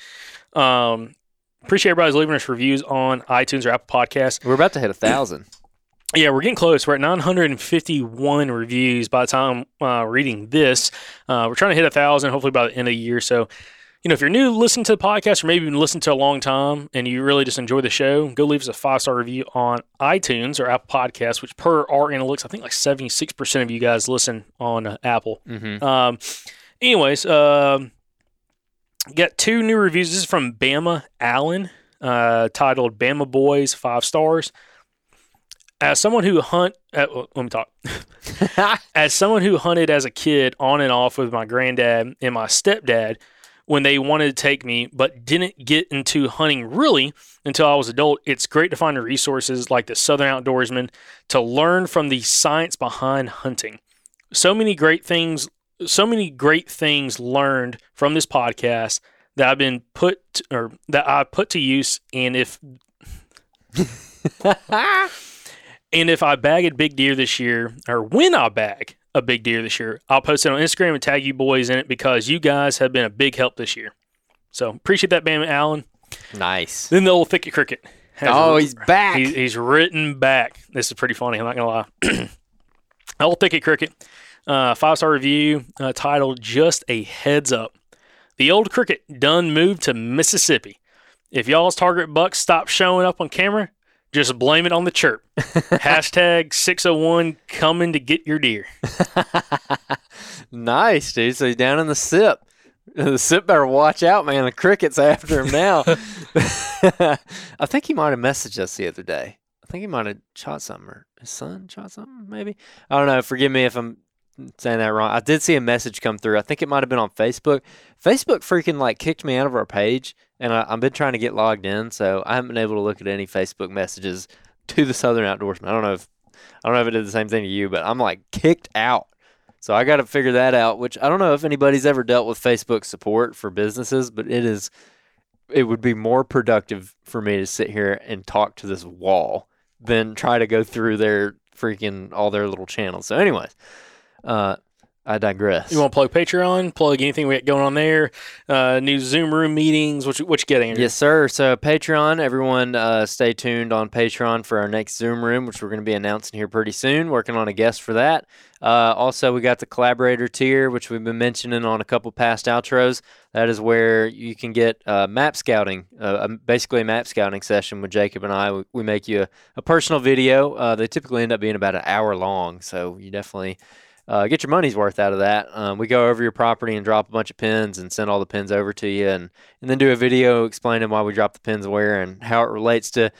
Um, appreciate everybody's leaving us reviews on iTunes or Apple Podcasts. We're about to hit a thousand. Yeah, we're getting close. We're at 951 reviews by the time uh, reading this. Uh, we're trying to hit a thousand, hopefully by the end of the year. So, you know, if you're new listening to the podcast or maybe you've been listening to a long time and you really just enjoy the show, go leave us a five star review on iTunes or Apple Podcasts, which per our analytics, I think like 76% of you guys listen on uh, Apple. Mm-hmm. Um, anyways, um, got two new reviews. This is from Bama Allen, uh, titled "Bama Boys Five Stars." As someone who hunt, uh, well, let me talk. as someone who hunted as a kid on and off with my granddad and my stepdad when they wanted to take me, but didn't get into hunting really until I was adult, it's great to find resources like the Southern Outdoorsman to learn from the science behind hunting. So many great things, so many great things learned from this podcast that I've been put or that I put to use, and if and if I bag a big deer this year, or when I bag a big deer this year, I'll post it on Instagram and tag you boys in it because you guys have been a big help this year. So appreciate that, Bam Allen. nice. Then the old thicket cricket. has Oh, he's back. He's, he's written back. This is pretty funny. I'm not gonna lie. old thicket cricket, uh, five star review uh, titled "Just a Heads Up." The old cricket done moved to Mississippi. If y'all's target bucks stop showing up on camera, just blame it on the chirp. Hashtag 601 coming to get your deer. nice, dude. So he's down in the sip. The sip better watch out, man. The cricket's after him now. I think he might have messaged us the other day. I think he might have shot something, or his son shot something, maybe. I don't know. Forgive me if I'm saying that wrong. I did see a message come through. I think it might have been on Facebook. Facebook freaking like kicked me out of our page, and I, I've been trying to get logged in, so I haven't been able to look at any Facebook messages to the Southern Outdoorsman. I don't know if I don't know if it did the same thing to you, but I'm like kicked out. So I got to figure that out. Which I don't know if anybody's ever dealt with Facebook support for businesses, but it is. It would be more productive for me to sit here and talk to this wall than try to go through their freaking all their little channels. So, anyways, uh, I digress. You want to plug Patreon? Plug anything we got going on there? Uh, new Zoom room meetings? What you, what you getting? Andrew? Yes, sir. So Patreon, everyone, uh, stay tuned on Patreon for our next Zoom room, which we're going to be announcing here pretty soon. Working on a guest for that. Uh, also, we got the collaborator tier, which we've been mentioning on a couple past outros. That is where you can get uh, map scouting, uh, um, basically a map scouting session with Jacob and I. We, we make you a, a personal video. Uh, they typically end up being about an hour long, so you definitely uh, get your money's worth out of that. Um, we go over your property and drop a bunch of pins and send all the pins over to you, and and then do a video explaining why we drop the pins where and how it relates to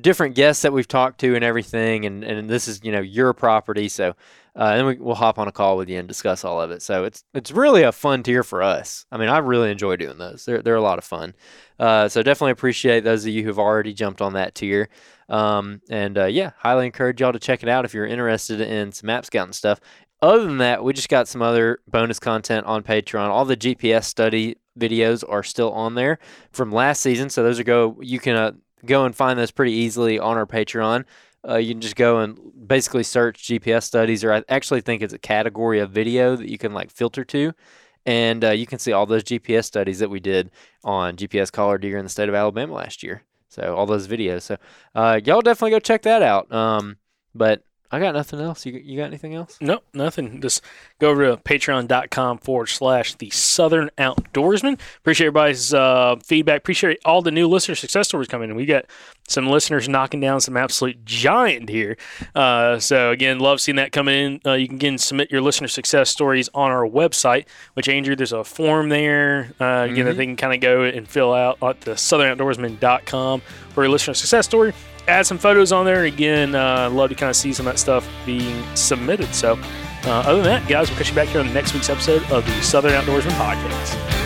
different guests that we've talked to and everything. And and this is you know your property, so. Uh, and we, we'll hop on a call with you and discuss all of it. So it's it's really a fun tier for us. I mean, I really enjoy doing those. They're they're a lot of fun. Uh, so definitely appreciate those of you who've already jumped on that tier. Um, and uh, yeah, highly encourage y'all to check it out if you're interested in some map scouting stuff. Other than that, we just got some other bonus content on Patreon. All the GPS study videos are still on there from last season, so those are go. You can uh, go and find those pretty easily on our Patreon. Uh, you can just go and basically search GPS studies, or I actually think it's a category of video that you can like filter to, and uh, you can see all those GPS studies that we did on GPS collar deer in the state of Alabama last year. So all those videos. So uh, y'all definitely go check that out. Um, but I got nothing else. You, you got anything else? Nope, nothing. Just go over to patreon.com forward slash the Southern Outdoorsman. Appreciate everybody's uh, feedback. Appreciate all the new listener success stories coming in. We got some listeners knocking down some absolute giant here. Uh, so, again, love seeing that coming in. Uh, you can again submit your listener success stories on our website, which, Andrew, there's a form there. Uh, again, Mhm. that they can kind of go and fill out at the southernoutdoorsman.com for your listener success story add some photos on there. Again, uh, love to kind of see some of that stuff being submitted. So, uh, other than that, guys, we'll catch you back here on the next week's episode of the Southern Outdoorsman Podcast.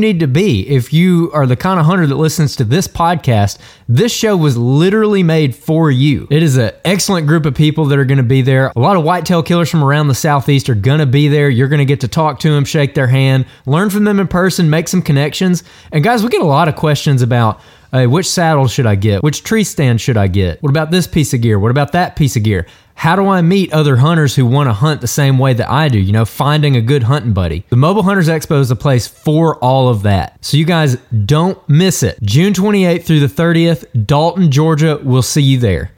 need to be if you are the kind of hunter that listens to this podcast. This show was literally made for you. It is an excellent group of people that are going to be there. A lot of whitetail killers from around the southeast are going to be there. You're going to get to talk to them, shake their hand, learn from them in person, make some connections. And guys, we get a lot of questions about Hey, which saddle should I get? Which tree stand should I get? What about this piece of gear? What about that piece of gear? How do I meet other hunters who want to hunt the same way that I do? You know, finding a good hunting buddy. The Mobile Hunters Expo is a place for all of that. So you guys don't miss it. June 28th through the 30th, Dalton, Georgia. We'll see you there.